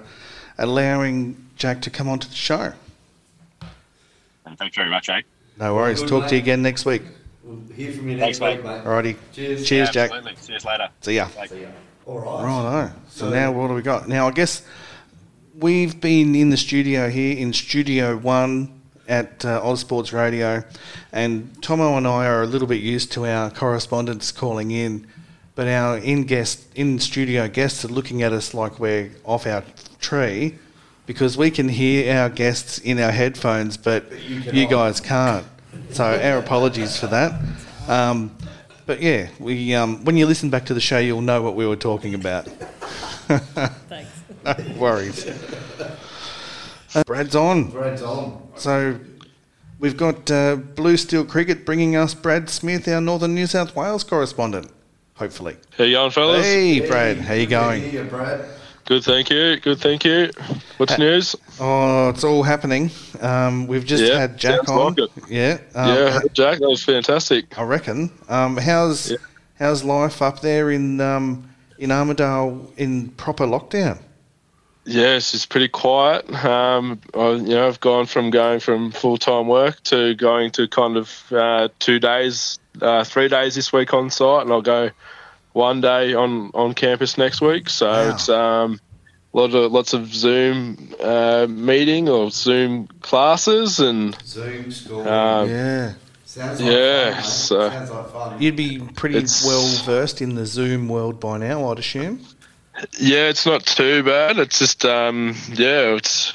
allowing Jack to come onto the show. And thanks very much, eh? No worries. Good, Talk to you again next week. We'll hear from you Thanks, next week, mate. mate. Alrighty. Cheers. Cheers, Jack. Absolutely. See you later. See ya. See ya. All right. Righto. So, So- now what do we got? Now I guess we've been in the studio here in Studio One at uh, Ozsports Radio, and Thommo and I are a little bit used to our correspondents calling in, but our in guest in studio guests are looking at us like we're off our tree because we can hear our guests in our headphones, but, But you you, guys can't. So our apologies for that. Um, but yeah, we um, when you listen back to the show, you'll know what we were talking about. Thanks. [LAUGHS] no worries. Uh, Brad's on. Brad's on. So we've got uh, Blue Steel Cricket bringing us Brad Smith, our Northern New South Wales correspondent. Hopefully. How you going, fellas? Hey, Brad, how you going? Hey, Brad. Good, thank you. Good, thank you. What's Uh, news? Oh, it's all happening. Um, we've just Yeah, had Jack on. like. Yeah. Um, yeah, Jack, that was fantastic. I reckon. Um, how's Yeah. how's life up there in um, in Armidale in proper lockdown? Yes, it's pretty quiet. Um, I, you know, I've gone from going from full time work to going to kind of uh, two days, uh, three days this week on site, and I'll go one day on, on campus next week. So Wow. it's um, a lot of lots of Zoom uh, meeting or Zoom classes, and Zoom school. um, yeah. Sounds like yeah, fun, so- Sounds like fun. You'd be pretty It's- well versed in the Zoom world by now, I'd assume. Yeah, it's not too bad. It's just, um, yeah, it's,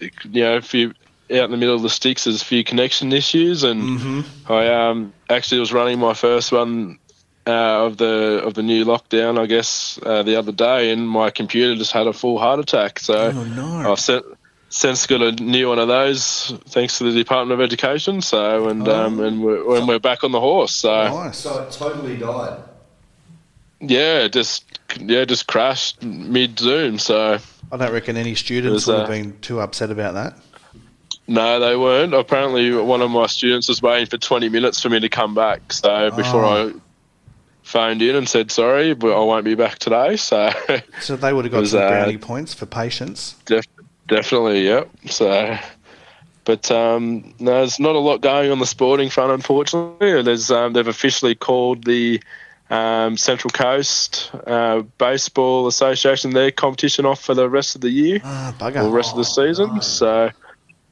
you know, if you out in the middle of the sticks, there's a few connection issues, and Mm-hmm. I um, actually was running my first one uh, of the of the new lockdown, I guess, uh, the other day, and my computer just had a full heart attack. So Oh no. I've sent, since got a new one of those, thanks to the Department of Education. So and Oh. um, and we're and we're back on the horse. So nice. So it totally died. yeah, just yeah, just crashed mid Zoom. So. I don't reckon any students was, would have uh, been too upset about that. No, they weren't. Apparently, one of my students was waiting for 20 minutes for me to come back. So before Oh. I phoned in and said sorry, but I won't be back today. So [LAUGHS] So they would have got was, some uh, brownie points for patience. definitely, yep. So, but um, no, there's not a lot going on the sporting front, unfortunately. There's um, they've officially called the um, Central Coast uh, Baseball Association their competition off for the rest of the year. Ah, or bugger. rest of the season. no. So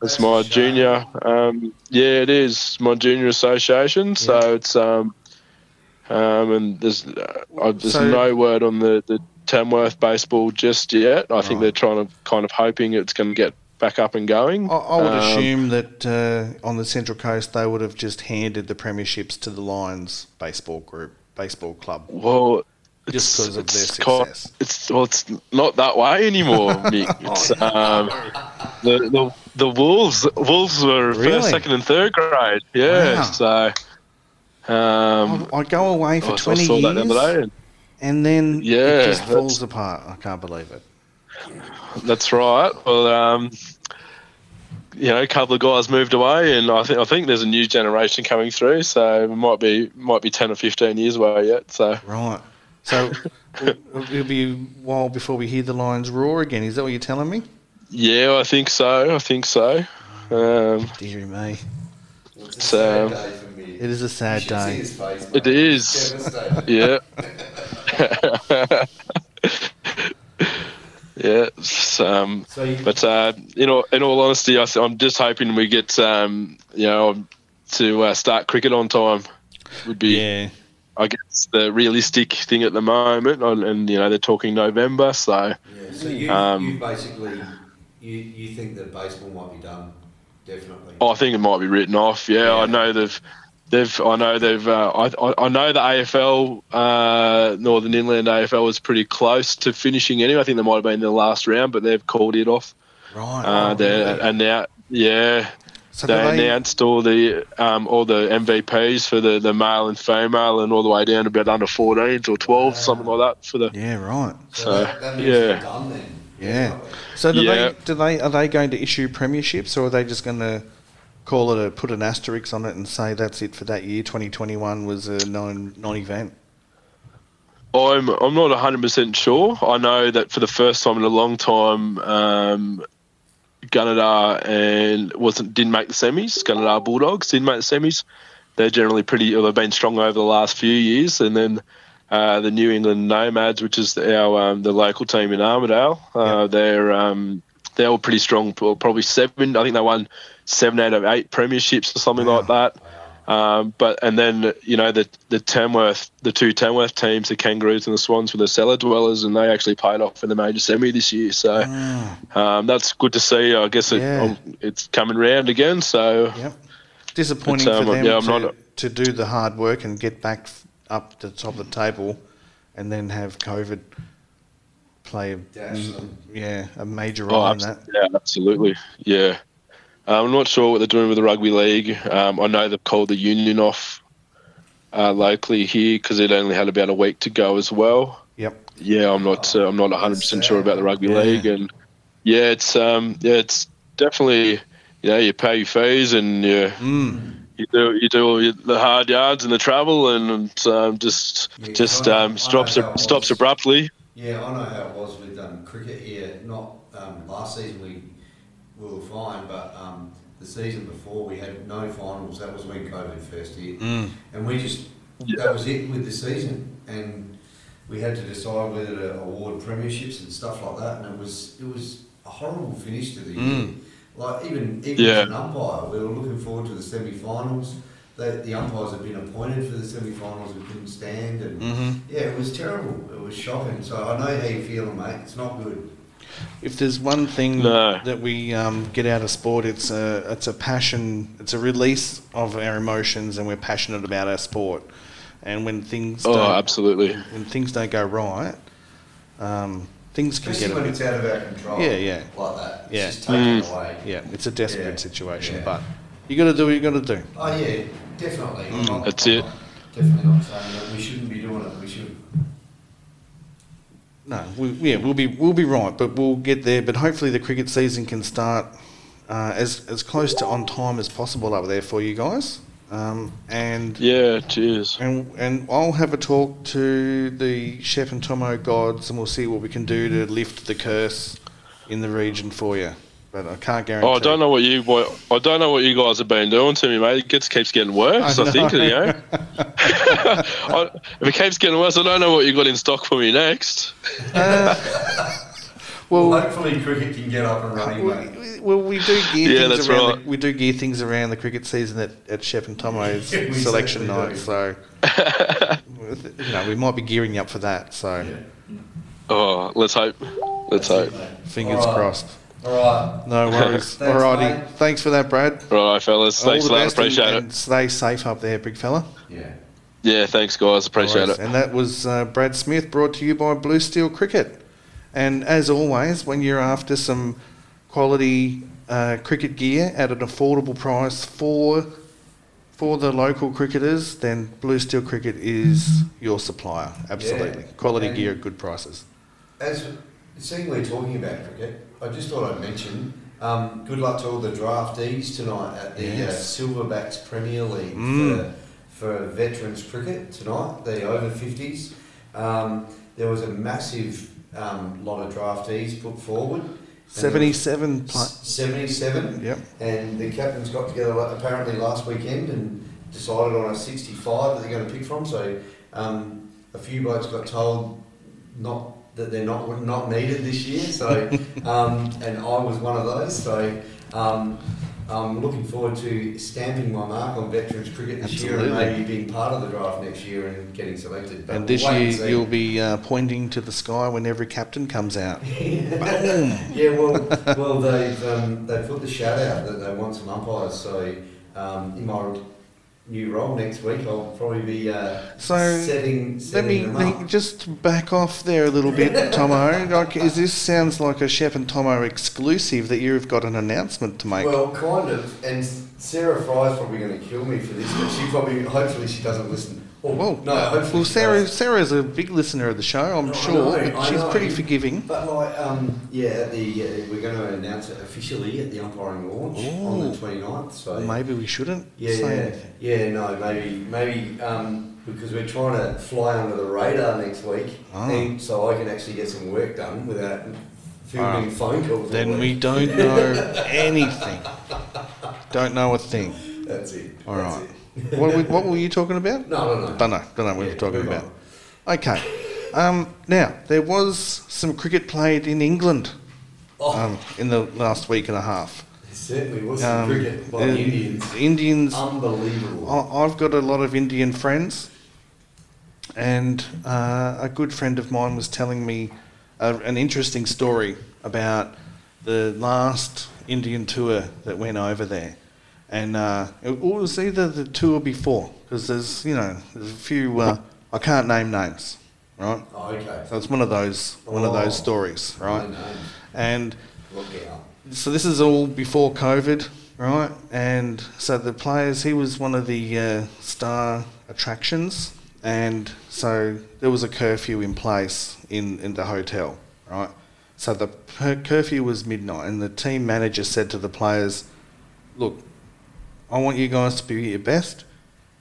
it's my junior. Um, yeah, it is my junior association. So it's um, um, and there's uh, uh, there's So- no word on the the Tamworth baseball just yet. I think Right. they're trying to kind of hoping it's going to get back up and going. I, I would Um, assume that uh, on the Central Coast they would have just handed the premierships to the Lions baseball group, baseball club, Well, just it's- because of their success. it's well, it's not that way anymore, [LAUGHS] Mick. It's, um, the, the the Wolves Wolves were Really? first, second, and third grade. Yeah, Wow. so. Um, I, I go away for I twenty saw years, that the other day. and- then Yeah, it just falls apart. I can't believe it. That's right. Well, um, you know, a couple of guys moved away, and I think I think there's a new generation coming through. So it might be might be ten or fifteen years away yet. So Right. So [LAUGHS] it'll be a while before we hear the Lions roar again. Is that what you're telling me? yeah, I think so. I think so. Um, Deary me. So- sad day for me. It is a sad you should see day. his face, It mate. is. Devastated. [LAUGHS] yeah. [LAUGHS] yeah. it's, Um, So you, But uh, in all in all honesty, I, am just hoping we get um, you know to uh, start cricket on time. Would be Yeah. I guess the realistic thing at the moment, and, and you know they're talking November, so yeah, so you, Um, you basically you, you think that baseball might be done, definitely. I think it might be written off. Yeah, Yeah. I know they've. They've, I know they've, uh, I, I- I know the AFL, uh, Northern Inland AFL was pretty close to finishing anyway. I think they might have been in the last round, but they've called it off. Right. Uh, they're- really? and now, yeah, So they, they, announced all the um, all the MVPs for the, the male and female, and all the way down to about under 14s or 12, something like that for the. yeah, right. So, that, that yeah. done then. Yeah. So do Yeah. they do they are they going to issue premierships or are they just going to call it a put an asterisk on it and say that's it for that year? Twenty twenty one was a non non event. I'm I'm not 100 percent sure. I know that for the first time in a long time, um, Gunnedah and wasn't didn't make the semis. Gunnedah Bulldogs didn't make the semis. They're generally pretty. Or they've been strong over the last few years, and then. Uh, the New England Nomads, which is our um, the local team in Armidale, uh, they're um, they're all pretty strong. Probably seven. I think they won seven out of eight premierships or something like that. Um, but and then you know the the Tamworth, the two Tamworth teams, the Kangaroos and the Swans, were the cellar dwellers, and they actually paid off in the major semi this year. So um, that's good to see. I guess it, Yeah. um, it's coming round again. So Yep. Disappointing um, for them yeah, to, not to do the hard work and get back up to the top of the table, and then have COVID play a, Dash yeah a major role oh, in that. yeah, absolutely, yeah. Uh, I'm not sure what they're doing with the rugby league. Um, I know they've called the union off uh, locally here because it only had about a week to go as well. Yep. Yeah, I'm not. Uh, I'm not 100 percent sure about the rugby Yeah. league, and yeah, it's um, yeah, it's definitely you know you pay your fees and you Mm. you do you do all the hard yards and the travel and um, just Yeah, just I know- I um, stops stops abruptly. Yeah, I know how it was with um, cricket here. Not um, last season we, we were fine, but um, the season before we had no finals. That was when COVID first hit, Mm. and we just that was it with the season, and we had to decide whether to award premierships and stuff like that. And it was it was a horrible finish to the year. Mm. Like even even Yeah. as an umpire, we were looking forward to the semi-finals. The, the umpires had been appointed for the semi-finals and couldn't stand, and hmm yeah, it was terrible. It was shocking. So I know how you're feeling, mate. It's not good. If there's one thing No. that we um, get out of sport, it's a it's a passion. It's a release of our emotions, and we're passionate about our sport. And when things Oh, don't, absolutely. when things don't go right, um, things can Especially get a when bit. it's out of our control. Yeah, yeah. Like that. It's Yeah. just taken Mm. away. Yeah, it's a desperate Yeah, situation, yeah. but you got to do what you got to do. Oh yeah, definitely. Mm, not- that's I'm it. Definitely not saying that we shouldn't be doing it. We should. No, we, yeah, we'll be we'll be right, but we'll get there. But hopefully, the cricket season can start uh, as as close to on time as possible over there for you guys. Um, and Yeah, cheers. and and I'll have a talk to the Shepp and Thommo gods, and we'll see what we can do to lift the curse in the region for you. But I can't guarantee. Oh, I don't know what you what, I don't know what you guys have been doing to me, mate. It gets keeps getting worse. I I, think you know. [LAUGHS] I, if it keeps getting worse, I don't know what you got in stock for me next. Uh, [LAUGHS] well, Well, hopefully cricket can get up and running, mate. we, well, we do gear Yeah, things that's around. right. The, we do gear things around the cricket season at, at Shepp and Thommo's [LAUGHS] We selection night. do. So, you know, we might be gearing you up for that. So, Oh, let's hope. Let's hope. fingers All right. crossed. All right. No worries. Thanks, Alrighty. mate. Thanks for that, Brad. Right, fellas. All Thanks the for that. best and- Appreciate and it. Stay safe up there, big fella. Yeah. Yeah, thanks, guys. Appreciate Alright, it. And that was uh, Brad Smith, brought to you by Blue Steel Cricket. And as always, when you're after some quality uh, cricket gear at an affordable price for for the local cricketers, then Blue Steel Cricket is your supplier. Absolutely, Yeah. quality And- gear at good prices. As seeing we're talking about cricket, I just thought I'd mention um, good luck to all the draftees tonight at the Yes. uh, Silverbacks Premier League Mm. for, for veterans cricket tonight, the over 50s. Um, there was a massive um, lot of draftees put forward. Seventy-seven. Pl- 77 yep. and the captains got together apparently last weekend and decided on a 65 that they're going to pick from. So um, a few blokes got told not that they're not not needed this year. So [LAUGHS] um, and I was one of those. So um, I'm looking forward to stamping my mark on veterans cricket this year and maybe being part of the draft next year and getting selected. But And this year and you'll be uh, pointing to the sky when every captain comes out. [LAUGHS] Yeah, well, well, they've um, they put the shout out that they want some umpires. So um, in my new role next week. I'll probably be uh, So, setting, Let setting let me just back off there a little bit, [LAUGHS] Thommo. Like, is this sounds like a Shepp and Thommo exclusive that you've got an announcement to make? Well, kind of. And Sarah Fry's probably going to kill me for this, but she probably, hopefully, she doesn't listen. Oh, well, no, hopefully well, Sarah. Sarah's a big listener of the show, I'm No, sure. know, she's pretty forgiving. But like, um, yeah, the uh, we're going to announce it officially at the umpiring launch on the 29th. So Maybe we shouldn't yeah, yeah, anything. yeah. No, maybe, maybe um, because we're trying to fly under the radar next week, and so I can actually get some work done without fielding phone calls. Then we don't [LAUGHS] know anything. Don't know a thing. That's it. All That's right. it. What, were- what were you talking about? No, no, no. Don't know. Don't know what Yeah, we're talking about. on. Okay. Um, now, there was some cricket played in England Oh, um, in the last week and a half. there certainly was Um, cricket by the Indians. Indians. Unbelievable. I- I've got a lot of Indian friends, and uh, a good friend of mine was telling me an interesting story about the last Indian tour that went over there. And uh, it was either the tour before, because there's, you know, there's a few, uh, I can't name names, right? Oh, okay. So it's one of those, one of Oh. those stories, right? And Look out. so this is all before COVID, right? And so the players, he was one of the uh, star attractions, and so there was a curfew in place in, in the hotel, right? So the curfew was midnight, and the team manager said to the players, "Look, I want you guys to be your best,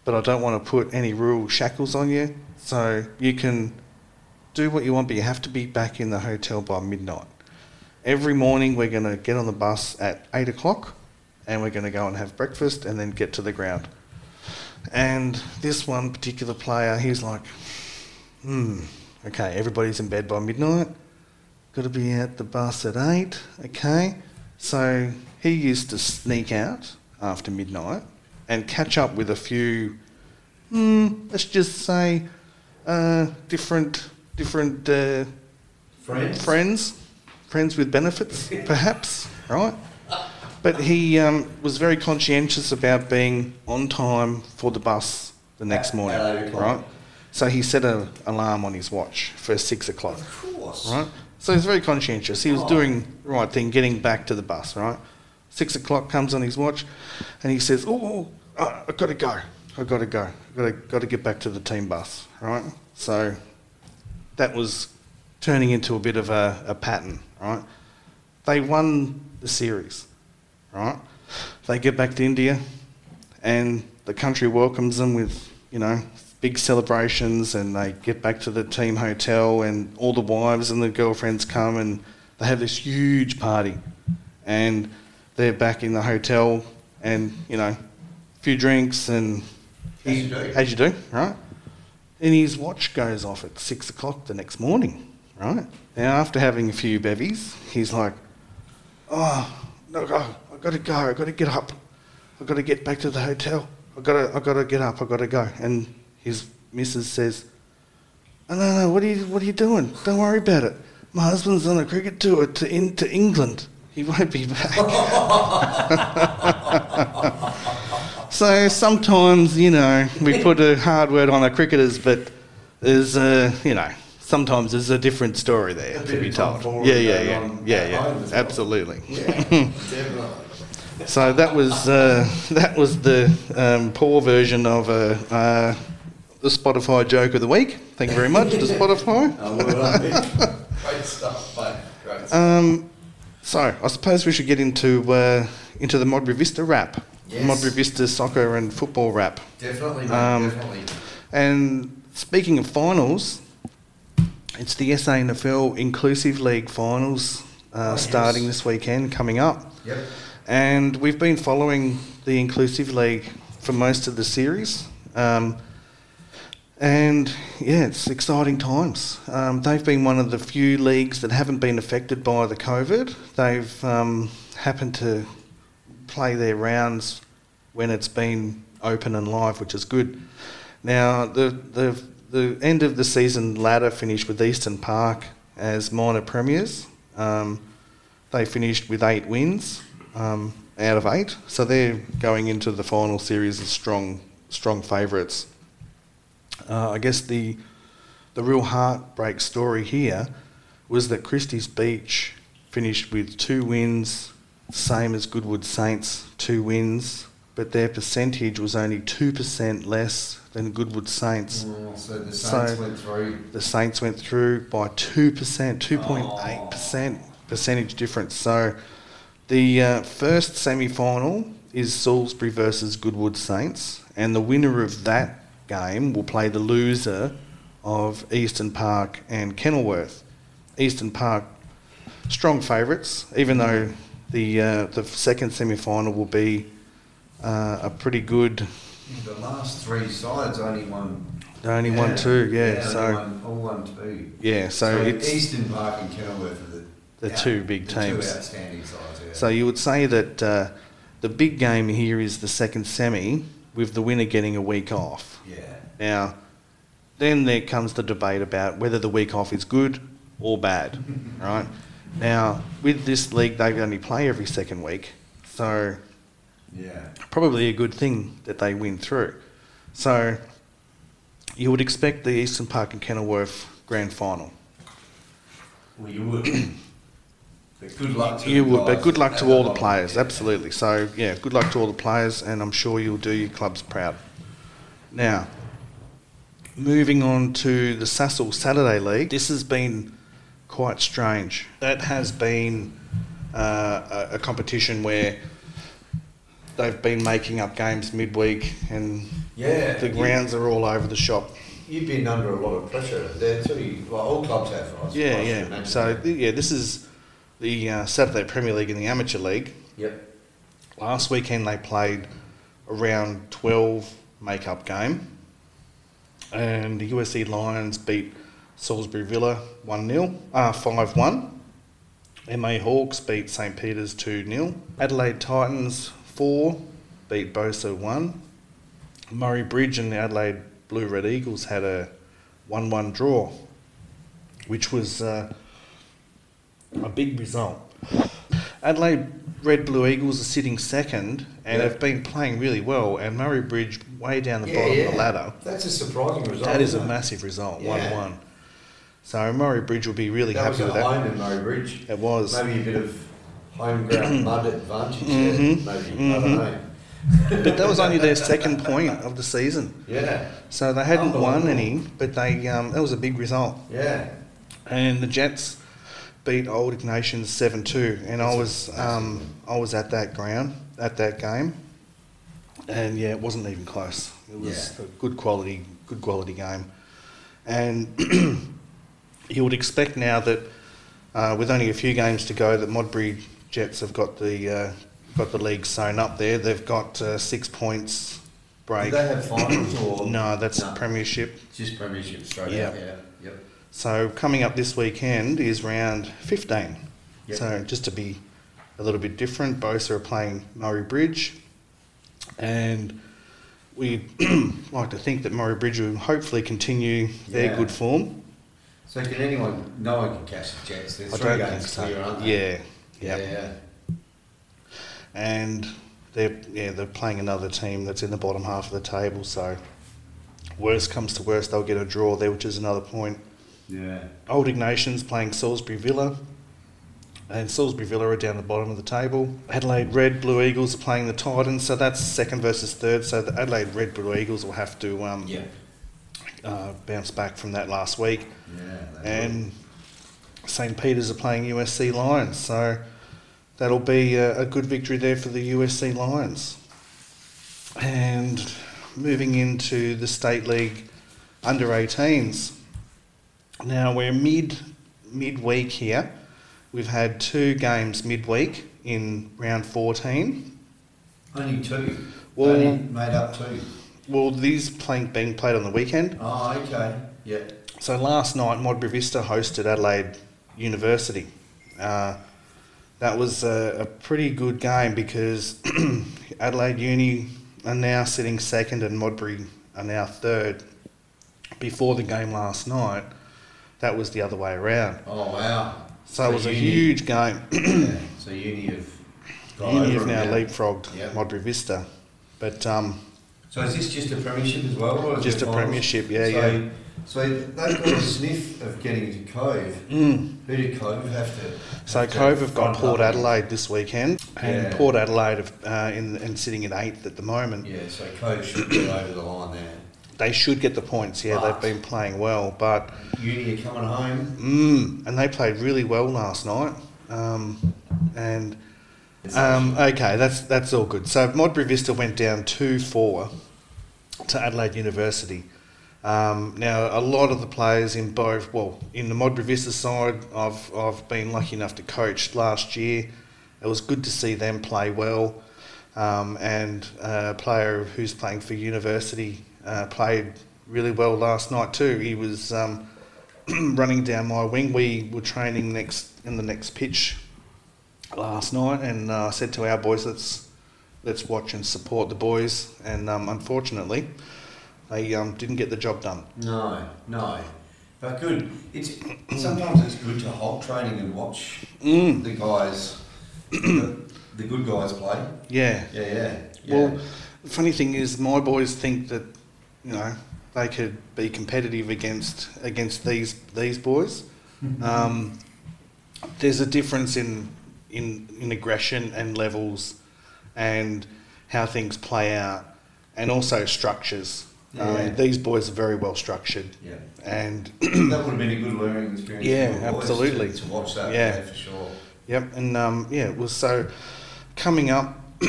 but I don't want to put any rule shackles on you. So you can do what you want, but you have to be back in the hotel by midnight." Every morning we're going to get on the bus at eight o'clock and we're going to go and have breakfast and then get to the ground. And this one particular player, he's like, hmm, okay, everybody's in bed by midnight. Got to be at the bus at eight, okay. So he used to sneak out after midnight and catch up with a few, hmm, let's just say, uh, different, different uh, Friends? friends, friends with benefits, perhaps, right? But he um, was very conscientious about being on time for the bus the next morning, right? So he set an alarm on his watch for six o'clock, Of course. right? So he's very conscientious. He was Oh. doing the right thing, getting back to the bus, right? Six o'clock comes on his watch, and he says, "Oh, oh, uh, I've got to go. I've got to go. I've got to, got to get back to the team bus, right?" So that was turning into a bit of a, a pattern, right? They won the series, right? They get back to India, and the country welcomes them with, you know, big celebrations, and they get back to the team hotel, and all the wives and the girlfriends come, and they have this huge party, and they're back in the hotel, and you know, a few drinks, and As you do. as you do, right? And his watch goes off at six o'clock the next morning, right? Now, after having a few bevies, he's like, "Oh, no, oh, I've got to go. I've got to get up. I've got to get back to the hotel. I've got to, I've got to get up. I've got to go." And his missus says, "Oh, no, no, what are you, what are you doing? Don't worry about it. My husband's on a cricket tour to in, to England. He won't be back." [LAUGHS] So sometimes, you know, we [LAUGHS] put a hard word on our cricketers, but there's a, you know, sometimes there's a different story there to be told. Yeah, yeah, yeah, yeah, yeah, absolutely. Yeah, [LAUGHS] definitely. So that was uh, that was the um, poor version of uh, uh, the Spotify joke of the week. Thank you very much to Spotify. Oh, well done. Great stuff, mate. Great stuff. Um, so I suppose we should get into uh, into the Modbury Vista rap, Yes. Modbury Vista soccer and football rap. definitely, mate, um, definitely. And speaking of finals, it's the SANFL Inclusive League finals uh, Oh, yes. starting this weekend, coming up. Yep. And we've been following the Inclusive League for most of the series. Um, and yeah, it's exciting times. Um, they've been one of the few leagues that haven't been affected by the COVID. They've um, happened to play their rounds when it's been open and live, which is good. Now, the, the, the end of the season ladder finished with Eastern Park as minor premiers. Um, they finished with eight wins um, out of eight, so they're going into the final series as strong strong favourites. Uh, I guess the the real heartbreak story here was that Christie's Beach finished with two wins, same as Goodwood Saints, two wins, but their percentage was only 2% less than Goodwood Saints. Oh, so the Saints So- went through. The Saints went through by 2%, 2.8% percentage difference. So the uh, first semi final is Salisbury versus Goodwood Saints, and the winner of that game will play the loser of Eastern Park and Kenilworth. Eastern Park, strong favourites, even though the uh, the second semi final will be uh, a pretty good. The last three sides only won. Only won two, yeah. only so won, all won two. yeah, so, it's Eastern Park and Kenilworth are the, the two big the teams. Two outstanding sides. Yeah. So you would say that uh, the big game here is the second semi, with the winner getting a week off. yeah. Now, then there comes the debate about whether the week off is good or bad, [LAUGHS] right? Now, with this league, they only play every second week, so Yeah. probably a good thing that they win through. So you would expect the Eastern Park and Kenilworth grand final. Well, you would. [CLEARS THROAT] but good luck to You would, but good luck to all the players, Yeah. absolutely. So, yeah, good luck to all the players, and I'm sure you'll do your clubs proud. Now, moving on to the Sassel Saturday League, this has been quite strange. That has been uh, a, a competition where they've been making up games midweek, and Yeah. the grounds are all over the shop. You've been under a lot of pressure there too. Well, all clubs have. I Yeah, suppose, yeah. So, th- yeah, this is the uh, Saturday Premier League and the Amateur League. Yep. Last weekend they played a round 12 make-up game and the USC Lions beat Salisbury Villa 1-0, uh, 5-1. MA Hawks beat St Peter's 2-0. Adelaide Titans 4 beat Bosa 1. Murray Bridge and the Adelaide Blue Red Eagles had a 1-1 draw, which was uh, a big result. Adelaide Red Blue Eagles are sitting second and Yeah. have been playing really well, and Murray Bridge way down the Yeah, bottom of the ladder. That's a surprising result. That is a it? massive result, Yeah. 1 1. So Murray Bridge will be really That was happy at with that. home in Murray Bridge. It was. Maybe a bit of home ground mud advantage Mhm, there. Maybe. I mhm. don't know. But that was only their second point of the season. Yeah. So they hadn't won any, but they um, that was a big result. Yeah. And the Jets beat Old Ignatians seven two, and I was um, I was at that ground at that game, and yeah, it wasn't even close. It was Yeah. a good quality, good quality game, and [CLEARS THROAT] you would expect now that uh, with only a few games to go, that Modbury Jets have got the uh, got the league sewn up there. They've got uh, six points Do break. they have finals or [CLEARS THROAT] No, that's No. premiership. just premiership straight Yeah. out? Yeah. Yep. So coming up this weekend is round 15. Yep. So just to be a little bit different, Bosa are playing Murray Bridge, and we'd [CLEARS THROAT] like to think that Murray Bridge will hopefully continue their Yeah. good form. So can anyone? No one can catch the Jets. There's I three games so. clear, aren't they? Yeah, yeah, Yeah. and they're yeah they're playing another team that's in the bottom half of the table. So worst comes to worst, they'll get a draw there, which is another point. Yeah. Old Ignatians playing Salisbury Villa. And Salisbury Villa are down the bottom of the table. Adelaide Red Blue Eagles are playing the Titans, so that's second versus third. So the Adelaide Red Blue Eagles will have to um, Yeah. uh, bounce back from that last week. Yeah. And St Peter's are playing USC Lions, so that'll be a, a good victory there for the USC Lions. And moving into the State League under 18s. Now we're mid midweek here. We've had two games midweek in round 14. Only two. Well- Only made up two. Well, these playing being played on the weekend. Oh, okay. Yeah. So last night, Modbury Vista hosted Adelaide University. Uh, that was a, a pretty good game because [CLEARS THROAT] Adelaide Uni are now sitting second and Modbury are now third. Before the game last night, that was the other way around. Oh wow. So, it was a huge game. [CLEARS THROAT] yeah. So uni have Uni have now leapfrogged Yep. Vista. But um, So is this just a premiership as well? Or Just a finals? premiership, yeah, so, yeah. So they've got a sniff of getting to Cove. Mm. Who did Cove have to? So to Cove have got Port? Adelaide this weekend, and Yeah. Port Adelaide have, uh, in and sitting at eighth at the moment. Yeah, so Cove should be over the line there. They should get the points. Yeah, But- they've been playing well, but Uni are coming home. mm, and they played really well last night. Um, and um, okay, that's that's all good. So Modbury Vista went down two four to Adelaide University. Um, now a lot of the players in both, well, in the Modbury Vista side, I've I've been lucky enough to coach last year. It was good to see them play well. Um, and a player who's playing for university uh, played really well last night too. He was um, [CLEARS THROAT] running down my wing. We were training next in the next pitch last night, and uh, I said to our boys, "Let's let's watch and support the boys." And um, unfortunately, they um, didn't get the job done. No, no. But good. It's [CLEARS THROAT] sometimes it's good to halt training and watch Mm, the guys, the, the good guys play. yeah. Yeah, yeah. yeah. Well, the funny thing is, my boys think that you know they could be competitive against against these these boys. Um, there's a difference in, in in aggression and levels, and how things play out, and also structures. Yeah. Um, these boys are very well structured, yeah. and [CLEARS THROAT] that would have been a good learning experience. Yeah, for boys absolutely. To, to watch that, Yeah. yeah, for sure. Yep, and um, yeah, it was so coming up [CLEARS THROAT]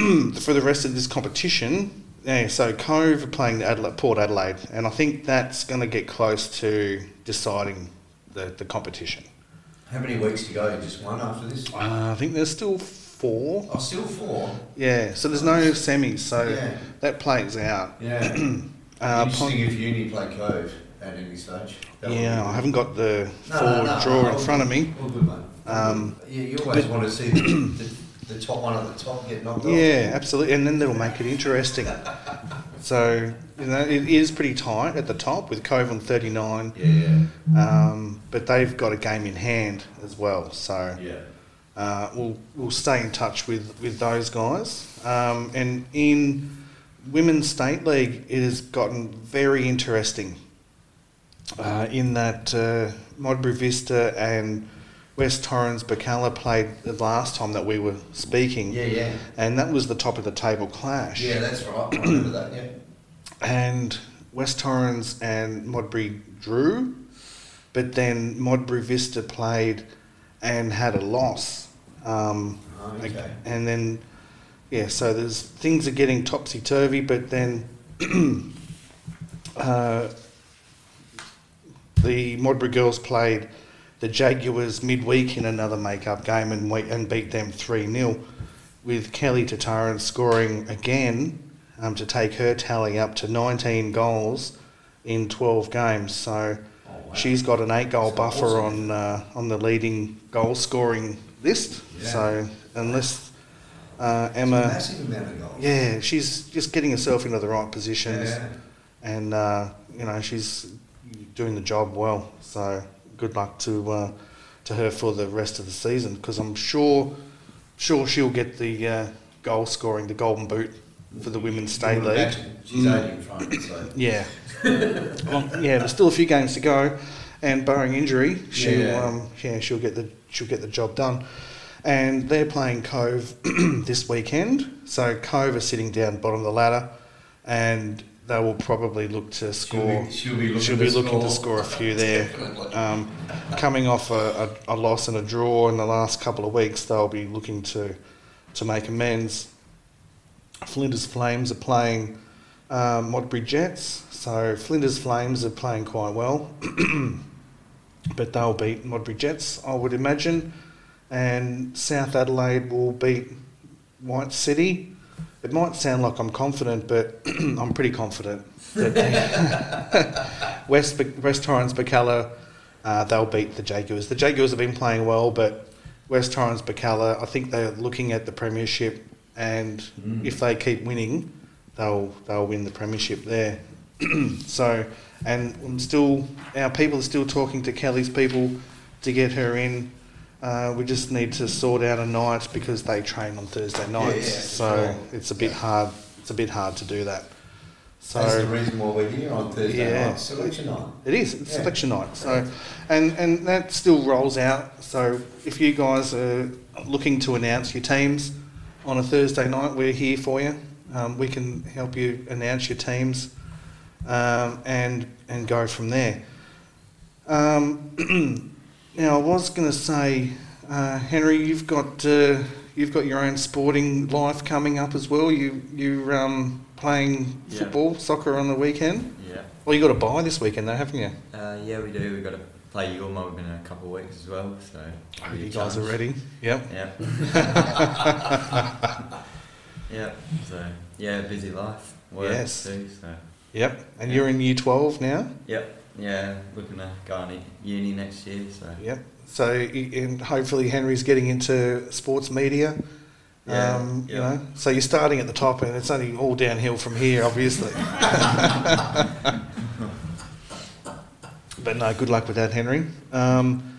for the rest of this competition. Yeah, so Cove are playing Adelaide, Port Adelaide, and I think that's going to get close to deciding the, the competition. How many weeks to go? Just one after this? Uh, I think there's still four. Oh, still four. Yeah, so there's no semis, so Yeah. that plays out. Yeah. [CLEARS THROAT] Uh, Interesting if Uni play Cove at any stage. That yeah, I haven't got the No, forward no, no, draw in front of me. All good, mate. Um, yeah, you always want to see the, the, [CLEARS THROAT] the top one at the top get knocked off. Yeah, absolutely, and then that'll make it interesting. [LAUGHS] So you know, it is pretty tight at the top with Cove on 39. Yeah, Um, but they've got a game in hand as well, so yeah. uh, we'll we'll stay in touch with, with those guys. Um, and in women's state league, it has gotten very interesting. Uh, in that uh, Modbury Vista and West Torrens Birkalla played the last time that we were speaking, Yeah, yeah. and that was the top of the table clash. Yeah, that's right. I remember that, yeah. and West Torrens and Modbury drew, but then Modbury Vista played and had a loss. Um, Oh, okay. and then, yeah, so there's things are getting topsy turvy, but then [CLEARS THROAT] uh, the Modbury girls played the Jaguars midweek in another make-up game and, we, and beat them 3 0, with Kelly Tataran scoring again um, to take her tally up to 19 goals in 12 games. So Oh, wow. she's got an eight goal That's buffer awesome. on uh, on the leading goal scoring list. Yeah. So unless uh, Emma, massive amount of goals. yeah, she's just getting herself into the right positions, Yeah. and uh, you know she's doing the job well. So good luck to uh, to her for the rest of the season because I'm sure sure she'll get the uh, goal scoring, the golden boot for the women's state league. She's Mm. in front, so. Yeah. [LAUGHS] well, yeah, there's still a few games to go, and barring injury, she'll Yeah. um, yeah she'll get the she'll get the job done. And they're playing Cove [CLEARS THROAT] this weekend, so Cove are sitting down bottom of the ladder, and they will probably look to score. She'll be, she'll be looking, She'll to, be looking to score. score a few there. Um, coming off a, a, a loss and a draw in the last couple of weeks, they'll be looking to to make amends. Flinders Flames are playing um, Modbury Jets, so Flinders Flames are playing quite well, [CLEARS THROAT] but they'll beat Modbury Jets, I would imagine, and South Adelaide will beat White City. It might sound like I'm confident, but [CLEARS THROAT] I'm pretty confident that [LAUGHS] West West Torrens Birkalla uh, they'll beat the Jaguars. The Jaguars have been playing well, but West Torrens Birkalla, I think they're looking at the premiership, and Mm. if they keep winning, they'll they'll win the premiership there. [CLEARS THROAT] so, and I'm still our people are still talking to Kelly's people to get her in. Uh, we just need to sort out a night because they train on Thursday nights, yeah, so it's a bit hard. It's a bit hard to do that. So That's the reason why we're here on Thursday Yeah. night, selection night. It is. It's Yeah. selection night. So, and and that still rolls out. So if you guys are looking to announce your teams on a Thursday night, we're here for you. Um, we can help you announce your teams, um, and and go from there. Um, [CLEARS THROAT] [CLEARS THROAT] now I was going to say, uh, Henry, you've got uh, you've got your own sporting life coming up as well. You you um, playing Yeah. football, soccer on the weekend. Yeah. Well, you got a bye this weekend though, haven't you? Uh, yeah, we do. We've got to play Yormog in a couple of weeks as well. So be You guys are ready? Yep. Yeah. [LAUGHS] [LAUGHS] yeah. So yeah, busy life. Work Yes. too. So Yep. And Yeah. you're in year 12 now? yep. Yeah, looking to go on uni next year. So Yep. So, and hopefully Henry's getting into sports media. Yeah, Um, You know, so you're starting at the top, and it's only all downhill from here, obviously. [LAUGHS] but no, good luck with that, Henry. Um,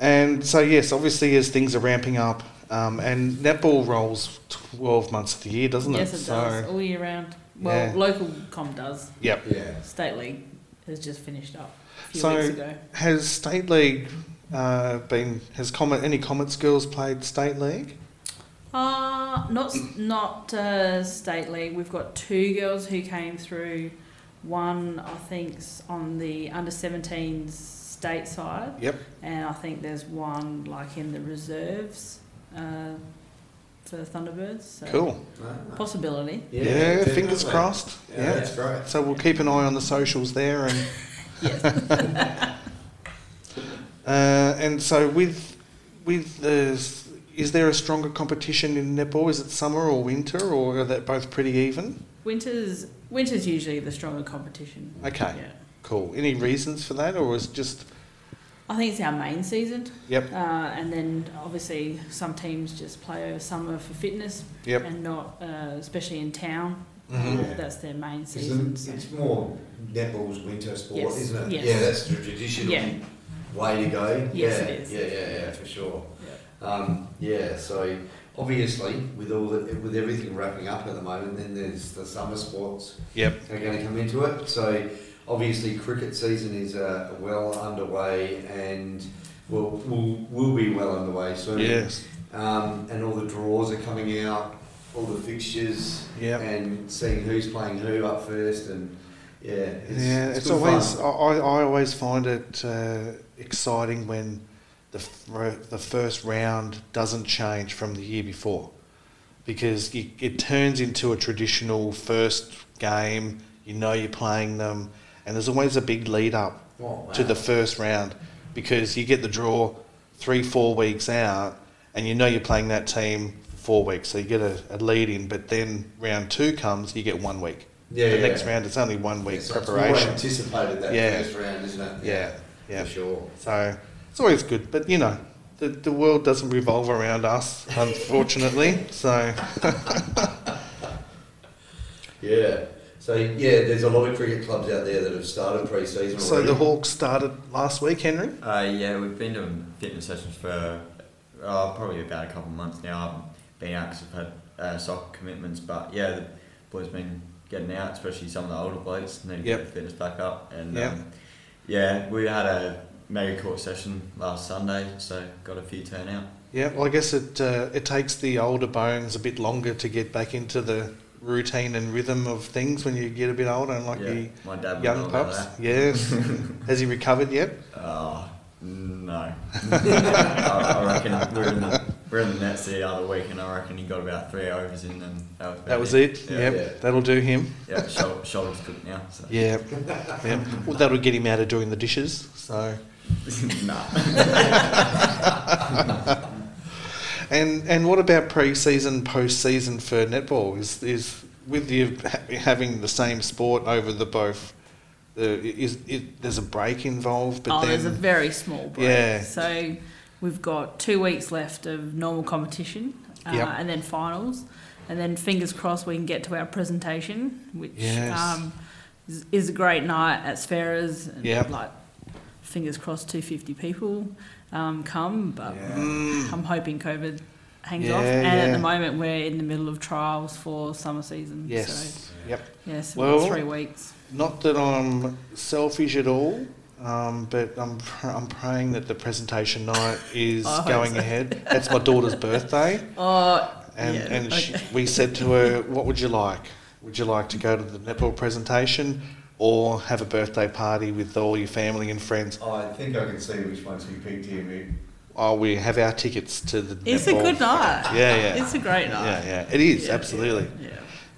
and so yes, obviously as things are ramping up, um, and netball rolls 12 months of the year, doesn't Yes, it? Yes, it so, does all year round. Well, Yeah. local com does. Yep. Yeah. State league has just finished up a few So- weeks ago. Has state league uh, been? Has Comet any Comets girls played state league? Uh, not not uh, state league. We've got two girls who came through. One, I think's on the under 17s state side, Yep. and I think there's one like in the reserves uh, for the Thunderbirds. So Cool. Possibility. Yeah, fingers crossed. Yeah, Yeah. that's great. So we'll keep an eye on the socials there, and [LAUGHS] Yes. [LAUGHS] uh, and so with with the, is there a stronger competition in netball? Is it summer or winter, or are they both pretty even? Winter's winter's usually the stronger competition. Okay, Yeah. cool. Any reasons for that, or is it just I think it's our main season. Yep. Uh, and then obviously some teams just play over summer for fitness Yep. and not, uh, especially in town. Mhm. Uh, that's their main It's, season. the- so- it's more netball's winter sport, Yes, isn't it? yes. Yeah, that's the traditional Yeah. way to go. Yes, yeah, it is. Yeah, yeah, yeah, for sure. Yeah. Um, yeah, so obviously with all the, with everything wrapping up at the moment, then there's the summer sports Yep. are going to come into it. So obviously cricket season is uh, well underway and will will will be well underway soon. Yes. Um, and all the draws are coming out, all the fixtures, Yep. and seeing who's playing who up first, and yeah, it's, yeah, it's, it's, always. I, I always find it uh, exciting when the fir- the first round doesn't change from the year before, because you, it turns into a traditional first game. You know you're playing them, and there's always a big lead up Oh, to the first round because you get the draw three four weeks out, and you know you're playing that team four weeks, so you get a, a lead in. But then round two comes, you get one week. yeah, the yeah. next round it's only one week Yeah, so It's preparation. anticipated that Yeah. first round, isn't it? Yeah, yeah. for sure. So it's always good, but you know, the the world doesn't revolve around us, [LAUGHS] unfortunately. so [LAUGHS] Yeah. So yeah, there's a lot of cricket clubs out there that have started pre-season so already. the Hawks started last week, Henry. Uh, yeah, we've been doing fitness sessions for uh, probably about a couple of months now. I haven't been out because I've had uh, soccer commitments, but yeah, the boys been getting out, especially some of the older blokes need to Yep. get their fitness back up. And Yep. um, yeah, we had a mega court session last Sunday, so got a few turnout. Yeah, well, I guess it uh, it takes the older bones a bit longer to get back into the routine and rhythm of things when you get a bit older, and like yeah, the my dad young pups. Yes, [LAUGHS] has he recovered yet? Oh, no. [LAUGHS] I, reckon we're in, the, we're in the nets the other week, and I reckon he got about three overs in, and that was, That was it. Yeah, yep, yeah. that'll do him. Yeah, shoulders cooked now. So. [LAUGHS] Yeah, yeah. Well, that'll get him out of doing the dishes. So. nah. And and what about pre-season, post-season for netball? Is is with you having the same sport over the both? Uh, is it, there's a break involved, but oh, then there's a very small break. Yeah. So we've got two weeks left of normal competition uh, Yep. and then finals. And then fingers crossed we can get to our presentation, which Yes. um, is, is a great night at Sferras. And Yep. Like, fingers crossed 250 people um, come, but Yeah. I'm hoping COVID hangs Yeah, off. And at the moment, we're in the middle of trials for summer season. Yes. So, Yep. yes, Well- three weeks. Not that I'm selfish at all, um, but I'm pr- I'm praying that the presentation night [LAUGHS] is going so. ahead. That's my daughter's birthday, [LAUGHS] Oh, and Yeah, and she, we said to her, "What would you like? Would you like to go to the netball presentation, or have a birthday party with all your family and friends?" I think I can see which ones we picked here, Mick. Oh, we have our tickets to the. it's a good night. Yeah, yeah. It's a great night. Yeah, yeah, it is Yeah, absolutely. Yeah.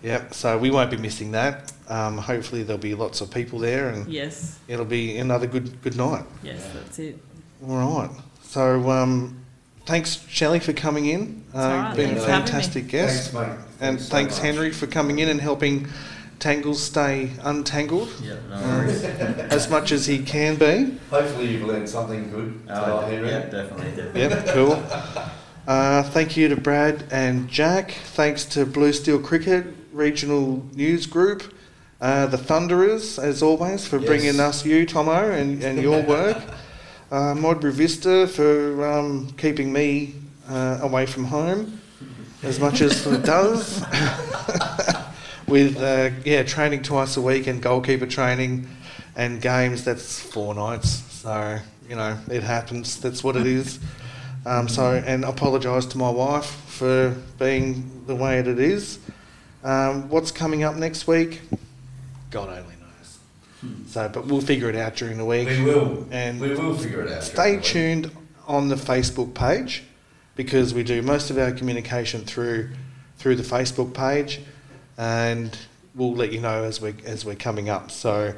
Yep. So we won't be missing that. Um, hopefully there'll be lots of people there, and Yes. it'll be another good good night. Yes, that's it. All right. So um, thanks, Shelley, for coming in. It's all right. Been a Thanks for having me. fantastic guest. Thanks, mate. And so thanks, much. Henry, for coming in and helping Tangles stay untangled Yeah, no um, [LAUGHS] as much as he can be. Hopefully you've learned something good Oh, tonight, Henry. yeah, definitely, definitely. Yep, cool. Uh, thank you to Brad and Jack. Thanks to Blue Steel Cricket Regional News Group. Uh, the Thunderers, as always, for Yes. bringing us you, Thommo, and, and your work. [LAUGHS] Uh, Modbury Vista for um, keeping me uh, away from home as much as it does. [LAUGHS] With uh, yeah, training twice a week and goalkeeper training and games. That's four nights. So you know it happens. That's what it is. Um, so and apologise to my wife for being the way that it is. Um, what's coming up next week? God only knows. So, but we'll figure it out during the week. We will. And we will figure it out. Stay tuned on the Facebook page because we do most of our communication through through the Facebook page, and we'll let you know as we as we're coming up. So.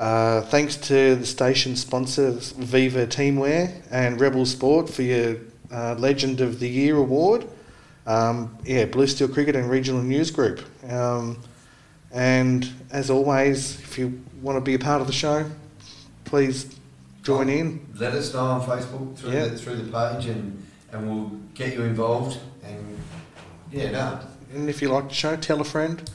Uh, thanks to the station sponsors Viva Teamwear and Rebel Sport for your uh, Legend of the Year award. Um, yeah, Blue Steel Cricket and Regional News Group. Um, and as always, if you want to be a part of the show, please join in. Let us know on Facebook through, Yeah. the, through the page and, and we'll get you involved. And yeah, no. And if you like the show, tell a friend.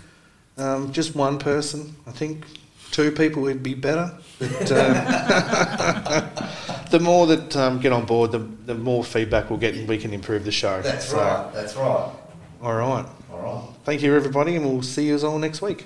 Um, just one person, I think. Two people would be better. But, uh, [LAUGHS] the more that um, get on board, the, the more feedback we'll get and we can improve the show. That's So, right. That's right. All right. All right. Thank you, everybody, and we'll see you all next week.